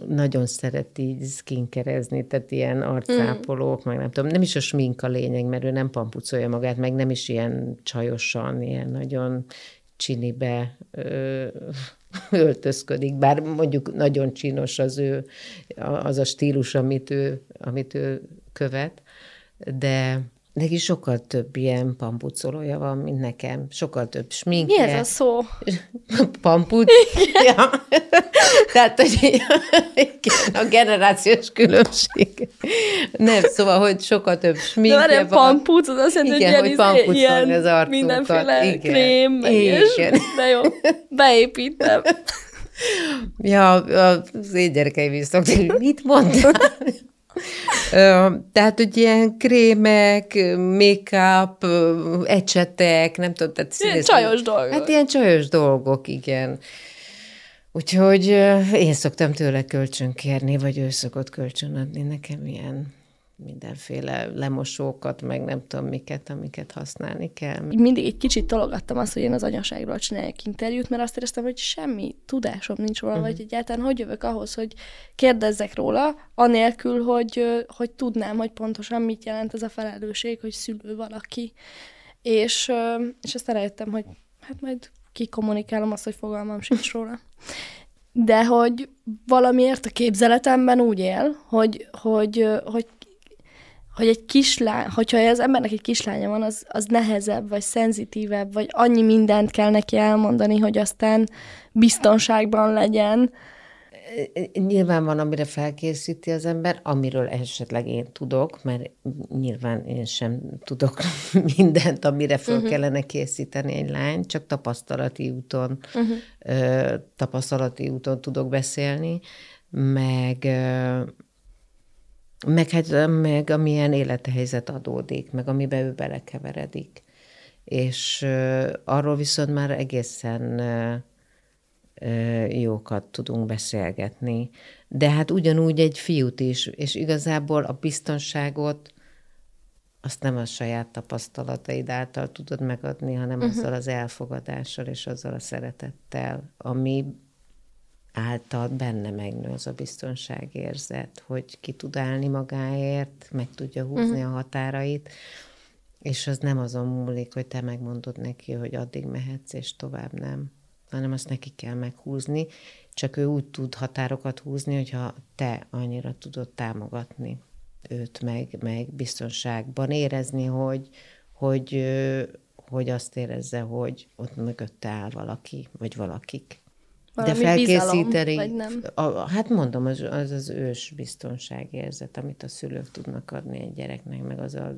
nagyon szeret így skinkerezni, tehát ilyen arcápolók, mm. meg nem tudom, nem is a smink a lényeg, mert ő nem pampucolja magát, meg nem is ilyen csajosan, ilyen nagyon csinibe *laughs* öltözködik, bár mondjuk nagyon csinos az ő, az a stílus, amit ő, amit ő követ, de Neki sokkal több ilyen pampucolója van, mint nekem. Sokkal több sminkje. Mi ez a szó? *laughs* Pampuc? ja. *laughs* Tehát, hogy a generációs különbség. Nem, szóval, hogy sokkal több sminkje De van. pampuc, az azt jelenti, igen, hogy, hogy ilyen az arcunkat. Mindenféle igen. krém, igen. És, de jó, beépítem. Ja, az én gyerekeim is szokták, mit mondtál? Tehát, hogy ilyen krémek, make-up, ecsetek, nem tudom, tehát Ilyen csajos dolgok. Hát ilyen csajos dolgok, igen. Úgyhogy én szoktam tőle kölcsönkérni, vagy ő szokott kölcsönadni nekem ilyen mindenféle lemosókat, meg nem tudom miket, amiket használni kell. Mindig egy kicsit tologattam azt, hogy én az anyaságról csináljak interjút, mert azt éreztem, hogy semmi tudásom nincs róla, uh-huh. vagy egyáltalán hogy jövök ahhoz, hogy kérdezzek róla, anélkül, hogy, hogy tudnám, hogy pontosan mit jelent ez a felelősség, hogy szülő valaki. És, és azt rájöttem, hogy hát majd kikommunikálom azt, hogy fogalmam sincs róla. De hogy valamiért a képzeletemben úgy él, hogy, hogy, hogy hogy egy kislány, hogyha az embernek egy kislánya van, az, az nehezebb, vagy szenzitívebb, vagy annyi mindent kell neki elmondani, hogy aztán biztonságban legyen. Nyilván van, amire felkészíti az ember, amiről esetleg én tudok, mert nyilván én sem tudok *laughs* mindent, amire fel uh-huh. kellene készíteni egy lány, csak tapasztalati úton, uh-huh. tapasztalati úton tudok beszélni, meg meg, hát, meg amilyen élethelyzet adódik, meg amiben ő belekeveredik. És uh, arról viszont már egészen uh, jókat tudunk beszélgetni. De hát ugyanúgy egy fiút is, és igazából a biztonságot azt nem a saját tapasztalataid által tudod megadni, hanem uh-huh. azzal az elfogadással és azzal a szeretettel, ami által benne megnő az a biztonságérzet, hogy ki tud állni magáért, meg tudja húzni uh-huh. a határait, és az nem azon múlik, hogy te megmondod neki, hogy addig mehetsz, és tovább nem, hanem azt neki kell meghúzni, csak ő úgy tud határokat húzni, hogyha te annyira tudod támogatni őt, meg, meg biztonságban érezni, hogy, hogy, hogy azt érezze, hogy ott mögötte áll valaki, vagy valakik. De felkészíteni, bizalom, vagy nem? A, hát mondom, az, az az ős biztonságérzet, amit a szülők tudnak adni egy gyereknek, meg az az,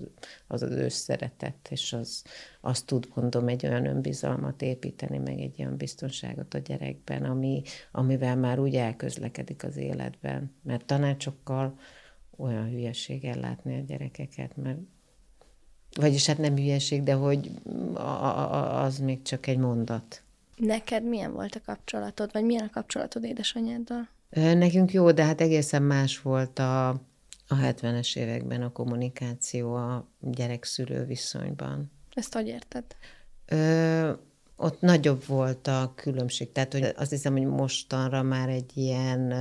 az, az ős szeretet, és az, azt tud, mondom, egy olyan önbizalmat építeni, meg egy olyan biztonságot a gyerekben, ami, amivel már úgy elközlekedik az életben. Mert tanácsokkal olyan hülyeséggel látni a gyerekeket, mert vagyis hát nem hülyeség, de hogy az még csak egy mondat Neked milyen volt a kapcsolatod, vagy milyen a kapcsolatod édesanyáddal? Nekünk jó, de hát egészen más volt a, a 70-es években a kommunikáció a gyerek-szülő viszonyban. Ezt hogy érted? Ö, ott nagyobb volt a különbség. Tehát hogy azt hiszem, hogy mostanra már egy ilyen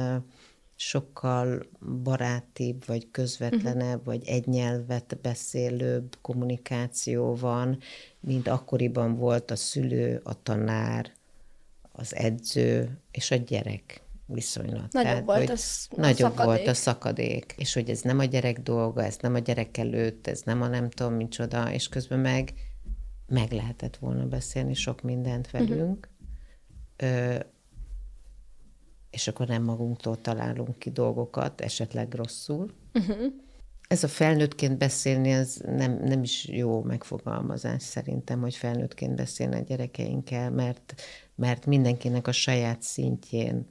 sokkal barátibb, vagy közvetlenebb, uh-huh. vagy egy nyelvet beszélőbb kommunikáció van, mint akkoriban volt a szülő, a tanár, az edző és a gyerek viszonylat. Nagyobb Tehát, volt az Nagyobb szakadék. volt a szakadék, és hogy ez nem a gyerek dolga, ez nem a gyerek előtt, ez nem a nem tudom micsoda, és közben meg meg lehetett volna beszélni sok mindent mhm. velünk, uh-huh. Ö, és akkor nem magunktól találunk ki dolgokat, esetleg rosszul. Uh-huh. Ez a felnőttként beszélni, ez nem, nem is jó megfogalmazás szerintem, hogy felnőttként beszélni a gyerekeinkkel, mert, mert mindenkinek a saját szintjén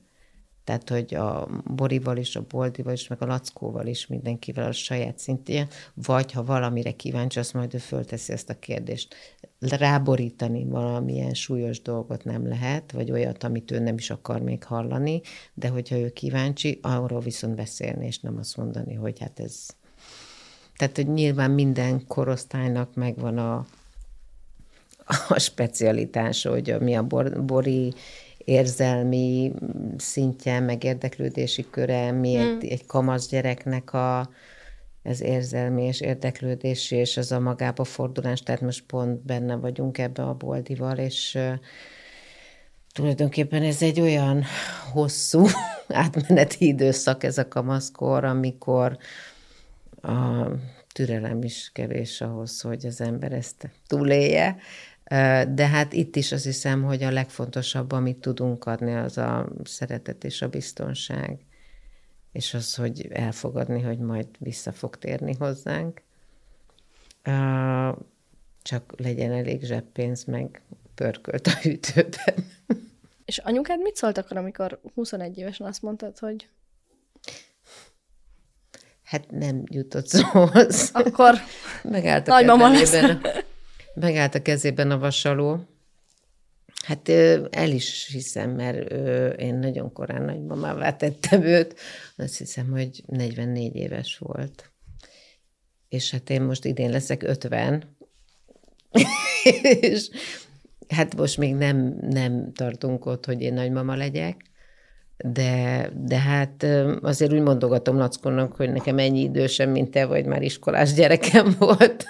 Tehát, hogy a Borival is, a Boldival is, meg a Lackóval is mindenkivel a saját szintje, vagy ha valamire kíváncsi, azt majd ő fölteszi ezt a kérdést. Ráborítani valamilyen súlyos dolgot nem lehet, vagy olyat, amit ő nem is akar még hallani, de hogyha ő kíváncsi, arról viszont beszélni, és nem azt mondani, hogy hát ez... Tehát, hogy nyilván minden korosztálynak megvan a, a specialitás, hogy mi a bor, bori érzelmi szintje, meg érdeklődési köre, mi egy, hmm. egy kamasz gyereknek a, ez érzelmi és érdeklődési, és az a magába fordulás, tehát most pont benne vagyunk ebbe a boldival, és tulajdonképpen ez egy olyan hosszú *laughs* átmeneti időszak ez a kamaszkor, amikor a türelem is kevés ahhoz, hogy az ember ezt túlélje, de hát itt is azt hiszem, hogy a legfontosabb, amit tudunk adni, az a szeretet és a biztonság, és az, hogy elfogadni, hogy majd vissza fog térni hozzánk. Csak legyen elég zseppénz, meg pörkölt a hűtőben. *laughs* És anyukád mit szólt akkor, amikor 21 évesen azt mondtad, hogy Hát nem jutott szóhoz. Akkor megállt a nagymama lesz. Megállt a kezében a vasaló. Hát el is hiszem, mert én nagyon korán nagymamává tettem őt. Azt hiszem, hogy 44 éves volt. És hát én most idén leszek 50. *laughs* és hát most még nem, nem tartunk ott, hogy én nagymama legyek de, de hát azért úgy mondogatom Lackonnak, hogy nekem ennyi idősem, mint te vagy, már iskolás gyerekem volt.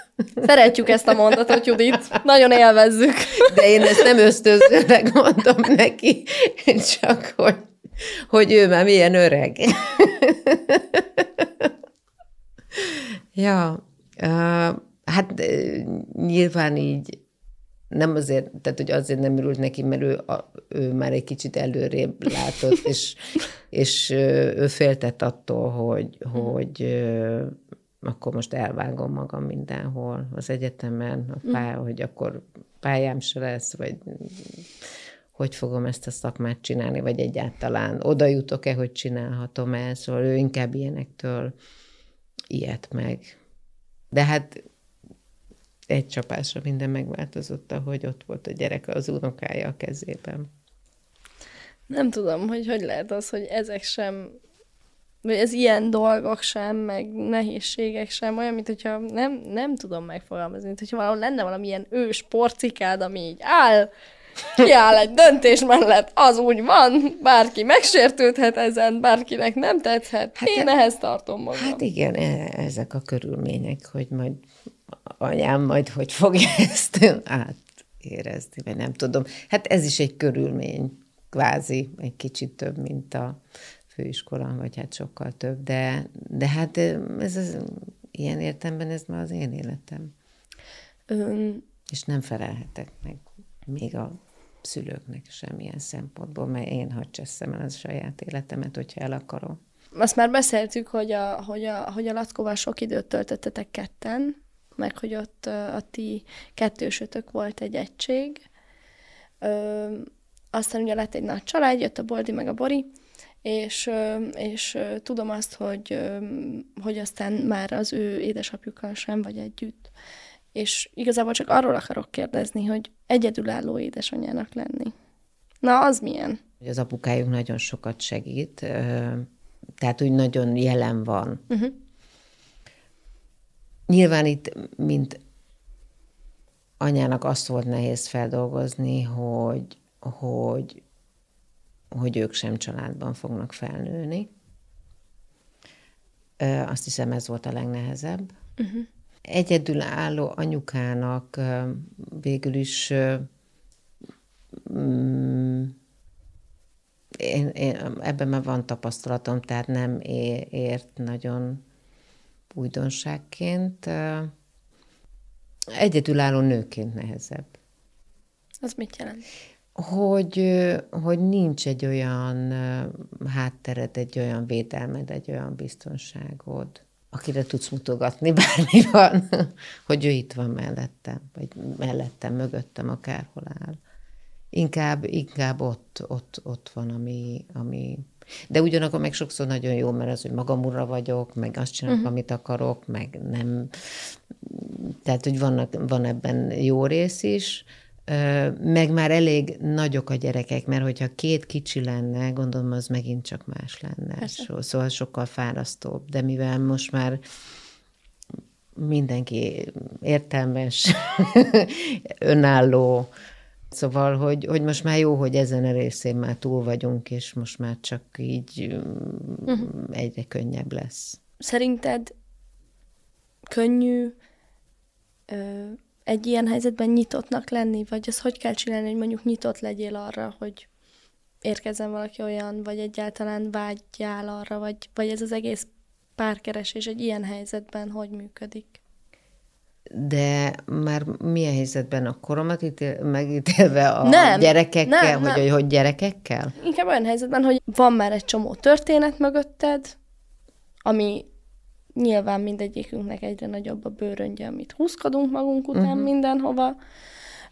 Szeretjük ezt a mondatot, Judit. Nagyon élvezzük. De én ezt nem ösztönzőleg mondom neki, csak hogy, hogy ő már milyen öreg. ja, hát nyilván így nem azért, tehát hogy azért nem örült neki, mert ő, a, ő már egy kicsit előrébb látott, és, *laughs* és ő féltett attól, hogy, hogy akkor most elvágom magam mindenhol az egyetemen, a pálya, hogy akkor pályám se lesz, vagy hogy fogom ezt a szakmát csinálni, vagy egyáltalán oda jutok-e, hogy csinálhatom el, szóval ő inkább ilyenektől ilyet meg. De hát egy csapásra minden megváltozott, ahogy ott volt a gyerek az unokája a kezében. Nem tudom, hogy hogy lehet az, hogy ezek sem, vagy ez ilyen dolgok sem, meg nehézségek sem, olyan, mint hogyha nem, nem tudom megfogalmazni, mint hogyha valahol lenne valamilyen ős porcikád, ami így áll, kiáll egy döntés mellett, az úgy van, bárki megsértődhet ezen, bárkinek nem tetszhet. Hát Én e, ehhez tartom magam. Hát igen, e, ezek a körülmények, hogy majd anyám majd hogy fogja *laughs* ezt átérezni, vagy nem tudom. Hát ez is egy körülmény, kvázi, egy kicsit több, mint a főiskola, vagy hát sokkal több, de, de hát ez az, ilyen értemben ez már az én életem. Ön... És nem felelhetek meg még a szülőknek semmilyen szempontból, mert én hadd cseszem el a saját életemet, hogyha el akarom. Azt már beszéltük, hogy a, hogy a, hogy a Latkóval sok időt töltöttetek ketten, meg hogy ott a ti kettősötök volt egy egység. Ö, aztán ugye lett egy nagy család, jött a Boldi meg a Bori, és, és tudom azt, hogy, hogy aztán már az ő édesapjukkal sem vagy együtt. És igazából csak arról akarok kérdezni, hogy egyedülálló édesanyának lenni. Na, az milyen? Az apukájuk nagyon sokat segít, tehát úgy nagyon jelen van. Uh-huh. Nyilván itt, mint anyának azt volt nehéz feldolgozni, hogy, hogy, hogy ők sem családban fognak felnőni. Azt hiszem, ez volt a legnehezebb. Uh-huh. Egyedül álló anyukának végül is mm, én, én, ebben már van tapasztalatom, tehát nem ért nagyon újdonságként. Egyedülálló nőként nehezebb. Az mit jelent? Hogy, hogy nincs egy olyan háttered, egy olyan védelmed, egy olyan biztonságod, akire tudsz mutogatni, *laughs* bármi van, hogy ő itt van mellettem, vagy mellettem, mögöttem, akárhol áll. Inkább, inkább ott, ott, ott van, ami, ami De ugyanakkor meg sokszor nagyon jó, mert az, hogy magamura vagyok, meg azt csinálok, uh-huh. amit akarok, meg nem... Tehát, hogy vannak, van ebben jó rész is, meg már elég nagyok a gyerekek, mert hogyha két kicsi lenne, gondolom, az megint csak más lenne. Persze. Szóval sokkal fárasztóbb. De mivel most már mindenki értelmes, *laughs* önálló, Szóval, hogy, hogy most már jó, hogy ezen a részén már túl vagyunk, és most már csak így uh-huh. egyre könnyebb lesz. Szerinted könnyű ö, egy ilyen helyzetben nyitottnak lenni, vagy az hogy kell csinálni, hogy mondjuk nyitott legyél arra, hogy érkezzen valaki olyan, vagy egyáltalán vágyjál arra, vagy, vagy ez az egész párkeresés egy ilyen helyzetben hogy működik? De már milyen helyzetben a koromat ítél, megítélve a nem, gyerekekkel, nem, hogy, nem. hogy gyerekekkel? Inkább olyan helyzetben, hogy van már egy csomó történet mögötted, ami nyilván mindegyikünknek egyre nagyobb a bőröngye, amit húzkodunk magunk után uh-huh. mindenhova,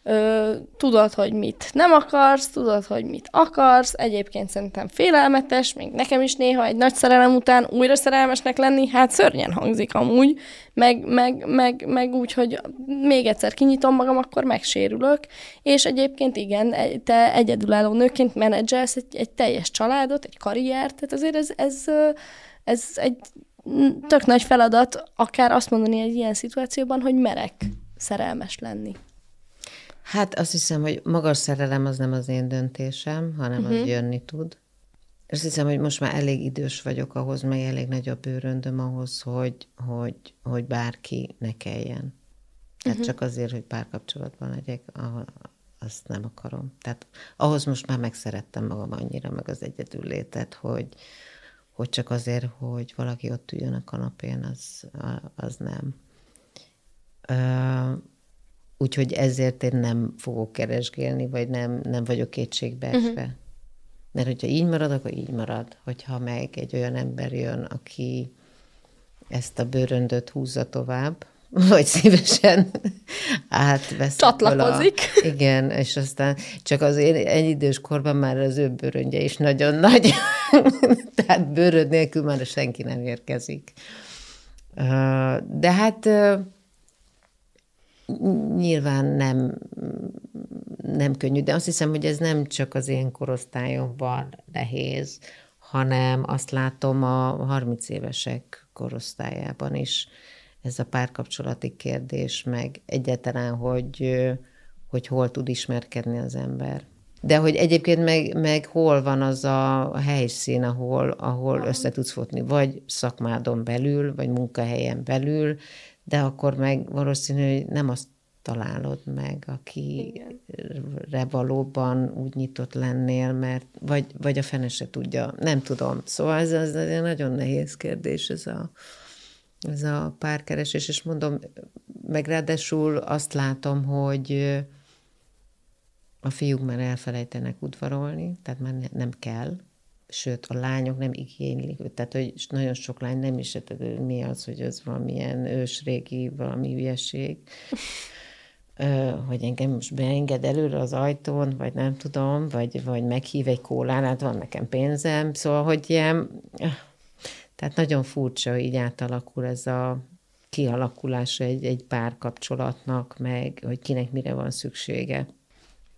Ö, tudod, hogy mit nem akarsz, tudod, hogy mit akarsz, egyébként szerintem félelmetes, még nekem is néha egy nagy szerelem után újra szerelmesnek lenni, hát szörnyen hangzik amúgy, meg, meg, meg, meg úgy, hogy még egyszer kinyitom magam, akkor megsérülök, és egyébként igen, te egyedülálló nőként menedzselsz egy, egy teljes családot, egy karriert, tehát azért ez, ez, ez egy tök nagy feladat, akár azt mondani egy ilyen szituációban, hogy merek szerelmes lenni. Hát azt hiszem, hogy magas szerelem az nem az én döntésem, hanem uh-huh. az mhm. jönni tud. Azt hiszem, hogy most már elég idős vagyok ahhoz, meg elég nagy a bőröndöm ahhoz, hogy, hogy, hogy bárki ne kelljen. Tehát uh-huh. csak azért, hogy párkapcsolatban legyek, azt nem akarom. Tehát ahhoz most már megszerettem magam annyira, meg az egyedül létet, hogy, hogy csak azért, hogy valaki ott üljön a kanapén, az, az nem. Úgyhogy ezért én nem fogok keresgélni, vagy nem, nem vagyok kétségbeesve. Uh-huh. Mert hogyha így marad, akkor így marad. Hogyha meg egy olyan ember jön, aki ezt a bőröndöt húzza tovább, *laughs* vagy szívesen *laughs* átvesz. Csatlakozik. A, *laughs* igen, és aztán csak az én egy idős korban már az ő bőröndje is nagyon nagy. Tehát bőröd nélkül már senki nem érkezik. De hát nyilván nem, nem könnyű, de azt hiszem, hogy ez nem csak az én korosztályomban nehéz, hanem azt látom a 30 évesek korosztályában is ez a párkapcsolati kérdés, meg egyáltalán, hogy, hogy hol tud ismerkedni az ember. De hogy egyébként meg, meg hol van az a helyszín, ahol, ahol össze tudsz futni, vagy szakmádon belül, vagy munkahelyen belül, de akkor meg valószínű, hogy nem azt találod meg, akire valóban úgy nyitott lennél, mert vagy, vagy a fene se tudja, nem tudom. Szóval ez, ez egy nagyon nehéz kérdés, ez a, ez a párkeresés, és mondom, meg ráadásul azt látom, hogy a fiúk már elfelejtenek udvarolni, tehát már nem kell, sőt, a lányok nem igénylik, tehát hogy nagyon sok lány nem is érted, mi az, hogy ez valamilyen ősrégi, valami hülyeség, *laughs* hogy engem most beenged előre az ajtón, vagy nem tudom, vagy, vagy meghív egy kólánát, van nekem pénzem, szóval, hogy ilyen, tehát nagyon furcsa, hogy így átalakul ez a kialakulása egy, egy párkapcsolatnak, meg hogy kinek mire van szüksége.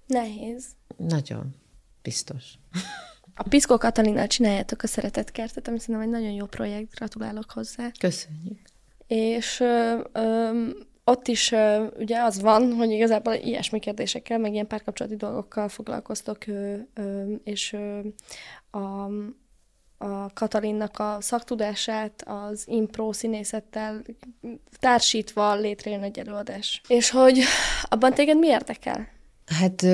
Nehéz. Nagyon, biztos. *laughs* A Piszkó Katalinnal csináljátok a Szeretetkertet, ami szerintem egy nagyon jó projekt, gratulálok hozzá. Köszönjük. És ö, ö, ott is ö, ugye az van, hogy igazából ilyesmi kérdésekkel, meg ilyen párkapcsolati dolgokkal foglalkoztok, ö, ö, és ö, a, a Katalinnak a szaktudását az impro színészettel társítva létrejön egy előadás. És hogy abban téged mi érdekel? Hát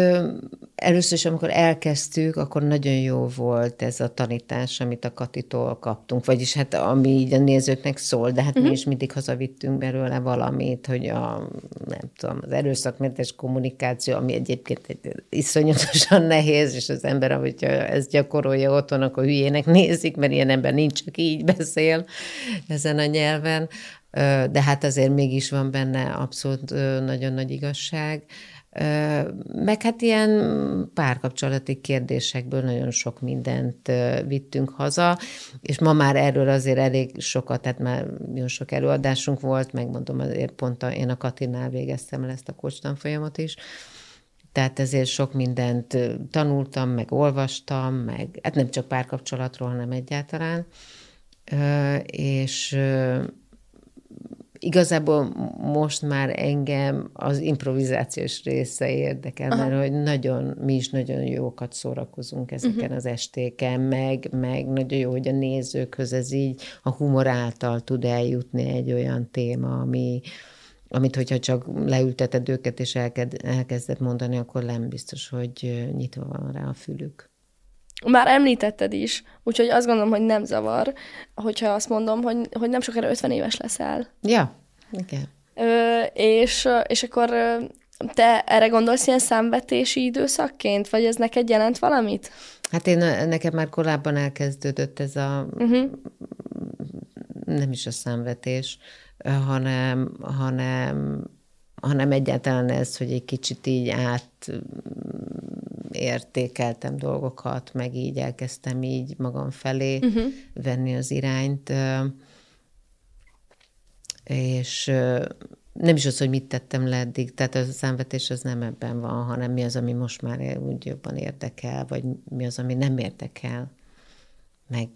először is, amikor elkezdtük, akkor nagyon jó volt ez a tanítás, amit a Katitól kaptunk, vagyis hát ami így a nézőknek szól, de hát uh-huh. mi mhm. is mindig hazavittünk belőle valamit, hogy a, nem tudom, az erőszakmentes kommunikáció, ami egyébként egy iszonyatosan nehéz, és az ember, hogyha ezt gyakorolja otthon, akkor hülyének nézik, mert ilyen ember nincs, csak így beszél ezen a nyelven de hát azért mégis van benne abszolút nagyon nagy igazság. Meg hát ilyen párkapcsolati kérdésekből nagyon sok mindent vittünk haza, és ma már erről azért elég sokat, tehát már nagyon sok előadásunk volt, megmondom, azért pont a, én a Katinál végeztem el ezt a kocstan folyamot is, tehát ezért sok mindent tanultam, meg olvastam, meg hát nem csak párkapcsolatról, hanem egyáltalán. És igazából most már engem az improvizációs része érdekel, Aha. mert hogy nagyon, mi is nagyon jókat szórakozunk ezeken uh-huh. az estéken, meg, meg nagyon jó, hogy a nézőkhöz ez így a humor által tud eljutni egy olyan téma, ami, amit hogyha csak leülteted őket és elked, elkezded mondani, akkor nem biztos, hogy nyitva van rá a fülük. Már említetted is, úgyhogy azt gondolom, hogy nem zavar, hogyha azt mondom, hogy, hogy nem sokára 50 éves leszel. Ja, igen. Ö, és, és akkor te erre gondolsz ilyen számvetési időszakként, vagy ez neked jelent valamit? Hát én, nekem már korábban elkezdődött ez a, uh-huh. nem is a számvetés, hanem, hanem, hanem egyáltalán ez, hogy egy kicsit így át értékeltem dolgokat, meg így elkezdtem így magam felé uh-huh. venni az irányt, és nem is az, hogy mit tettem le eddig, tehát a számvetés az nem ebben van, hanem mi az, ami most már úgy jobban érdekel, vagy mi az, ami nem érdekel, meg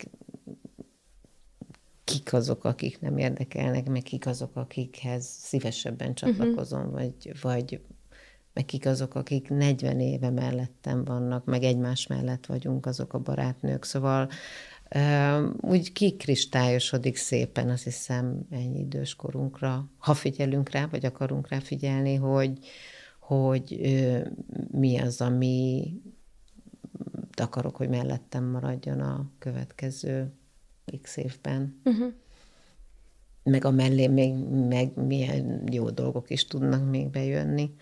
kik azok, akik nem érdekelnek, meg kik azok, akikhez szívesebben mhm. csatlakozom, uh-huh. vagy, vagy meg kik azok, akik 40 éve mellettem vannak, meg egymás mellett vagyunk azok a barátnők. Szóval úgy kikristályosodik szépen, azt hiszem, ennyi idős korunkra, ha figyelünk rá, vagy akarunk rá figyelni, hogy, hogy mi az, ami akarok, hogy mellettem maradjon a következő x évben. Uh-huh. Meg a mellé még meg milyen jó dolgok is tudnak még bejönni.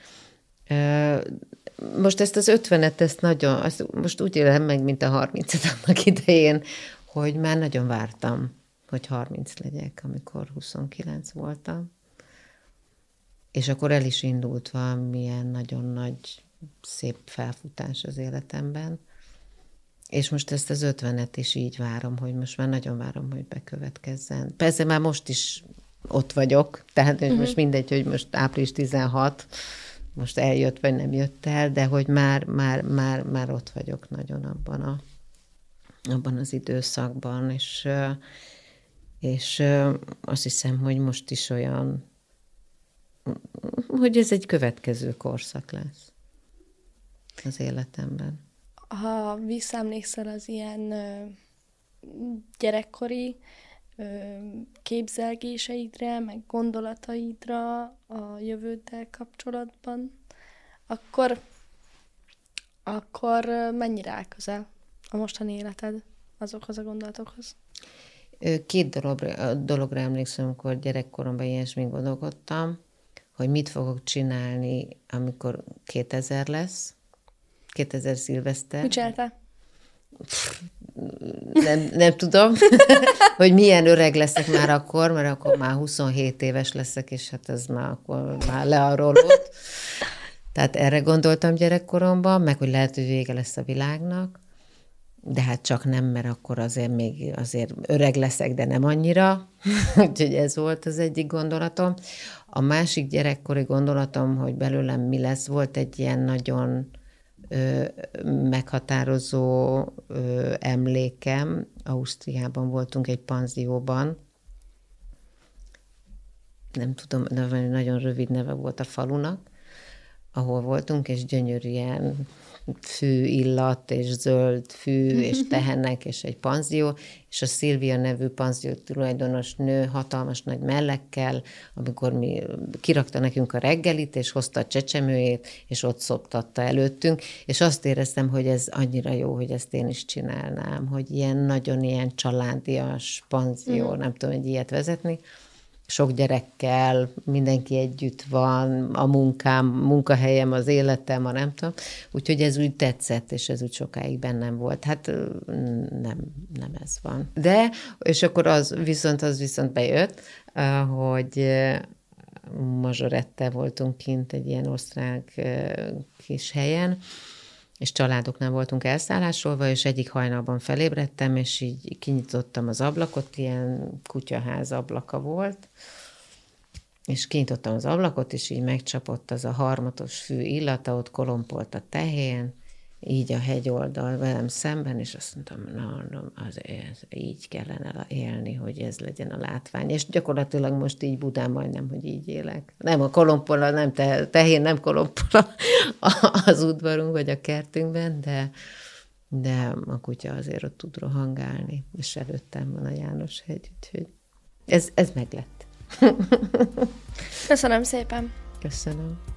Most ezt az ötvenet, ezt nagyon, azt most úgy élem meg, mint a harmincet *laughs* annak idején, hogy már nagyon vártam, hogy 30 legyek, amikor 29 voltam. És akkor el is indult valamilyen nagyon nagy, szép felfutás az életemben. És most ezt az ötvenet is így várom, hogy most már nagyon várom, hogy bekövetkezzen. Persze már most is ott vagyok, tehát uh-huh. most mindegy, hogy most április 16, most eljött vagy nem jött el, de hogy már, már, már, már ott vagyok nagyon abban, a, abban az időszakban, és, és azt hiszem, hogy most is olyan, hogy ez egy következő korszak lesz az életemben. Ha visszaemlékszel az ilyen gyerekkori képzelgéseidre, meg gondolataidra a jövőddel kapcsolatban, akkor, akkor mennyire áll közel a mostani életed azokhoz a gondolatokhoz? Két dologra, dologra emlékszem, amikor gyerekkoromban ilyesmit gondolkodtam, hogy mit fogok csinálni, amikor 2000 lesz, 2000 szilveszter. Mit csináltál? nem, nem tudom, *laughs* hogy milyen öreg leszek már akkor, mert akkor már 27 éves leszek, és hát ez már akkor már learolott. Tehát erre gondoltam gyerekkoromban, meg hogy lehet, hogy vége lesz a világnak, de hát csak nem, mert akkor azért még azért öreg leszek, de nem annyira. *laughs* Úgyhogy ez volt az egyik gondolatom. A másik gyerekkori gondolatom, hogy belőlem mi lesz, volt egy ilyen nagyon meghatározó emlékem. Ausztriában voltunk egy panzióban, nem tudom, de nagyon rövid neve volt a falunak, ahol voltunk, és gyönyörűen fű illat, és zöld fű, és *laughs* tehenek, és egy panzió, és a Szilvia nevű panzió tulajdonos nő hatalmas nagy mellekkel, amikor mi kirakta nekünk a reggelit, és hozta a csecsemőjét, és ott szoptatta előttünk, és azt éreztem, hogy ez annyira jó, hogy ezt én is csinálnám, hogy ilyen nagyon ilyen családias panzió, mm. nem tudom, egy ilyet vezetni, sok gyerekkel, mindenki együtt van, a munkám, munkahelyem, az életem, a nem tudom. Úgyhogy ez úgy tetszett, és ez úgy sokáig bennem volt. Hát nem, nem ez van. De, és akkor az viszont, az viszont bejött, hogy mazsorette voltunk kint egy ilyen osztrák kis helyen, és családoknál voltunk elszállásolva, és egyik hajnalban felébredtem, és így kinyitottam az ablakot, ilyen kutyaház ablaka volt, és kinyitottam az ablakot, és így megcsapott az a harmatos fű illata, ott kolompolt a tehén, így a hegyoldal velem szemben, és azt mondtam, na, na az, ez, így kellene élni, hogy ez legyen a látvány. És gyakorlatilag most így Budán majdnem, hogy így élek. Nem a kolompola, nem te, tehén, nem kolompola az udvarunk, vagy a kertünkben, de, de a kutya azért ott tud rohangálni, és előttem van a János hegy, úgyhogy ez, ez meglett. Köszönöm szépen. Köszönöm.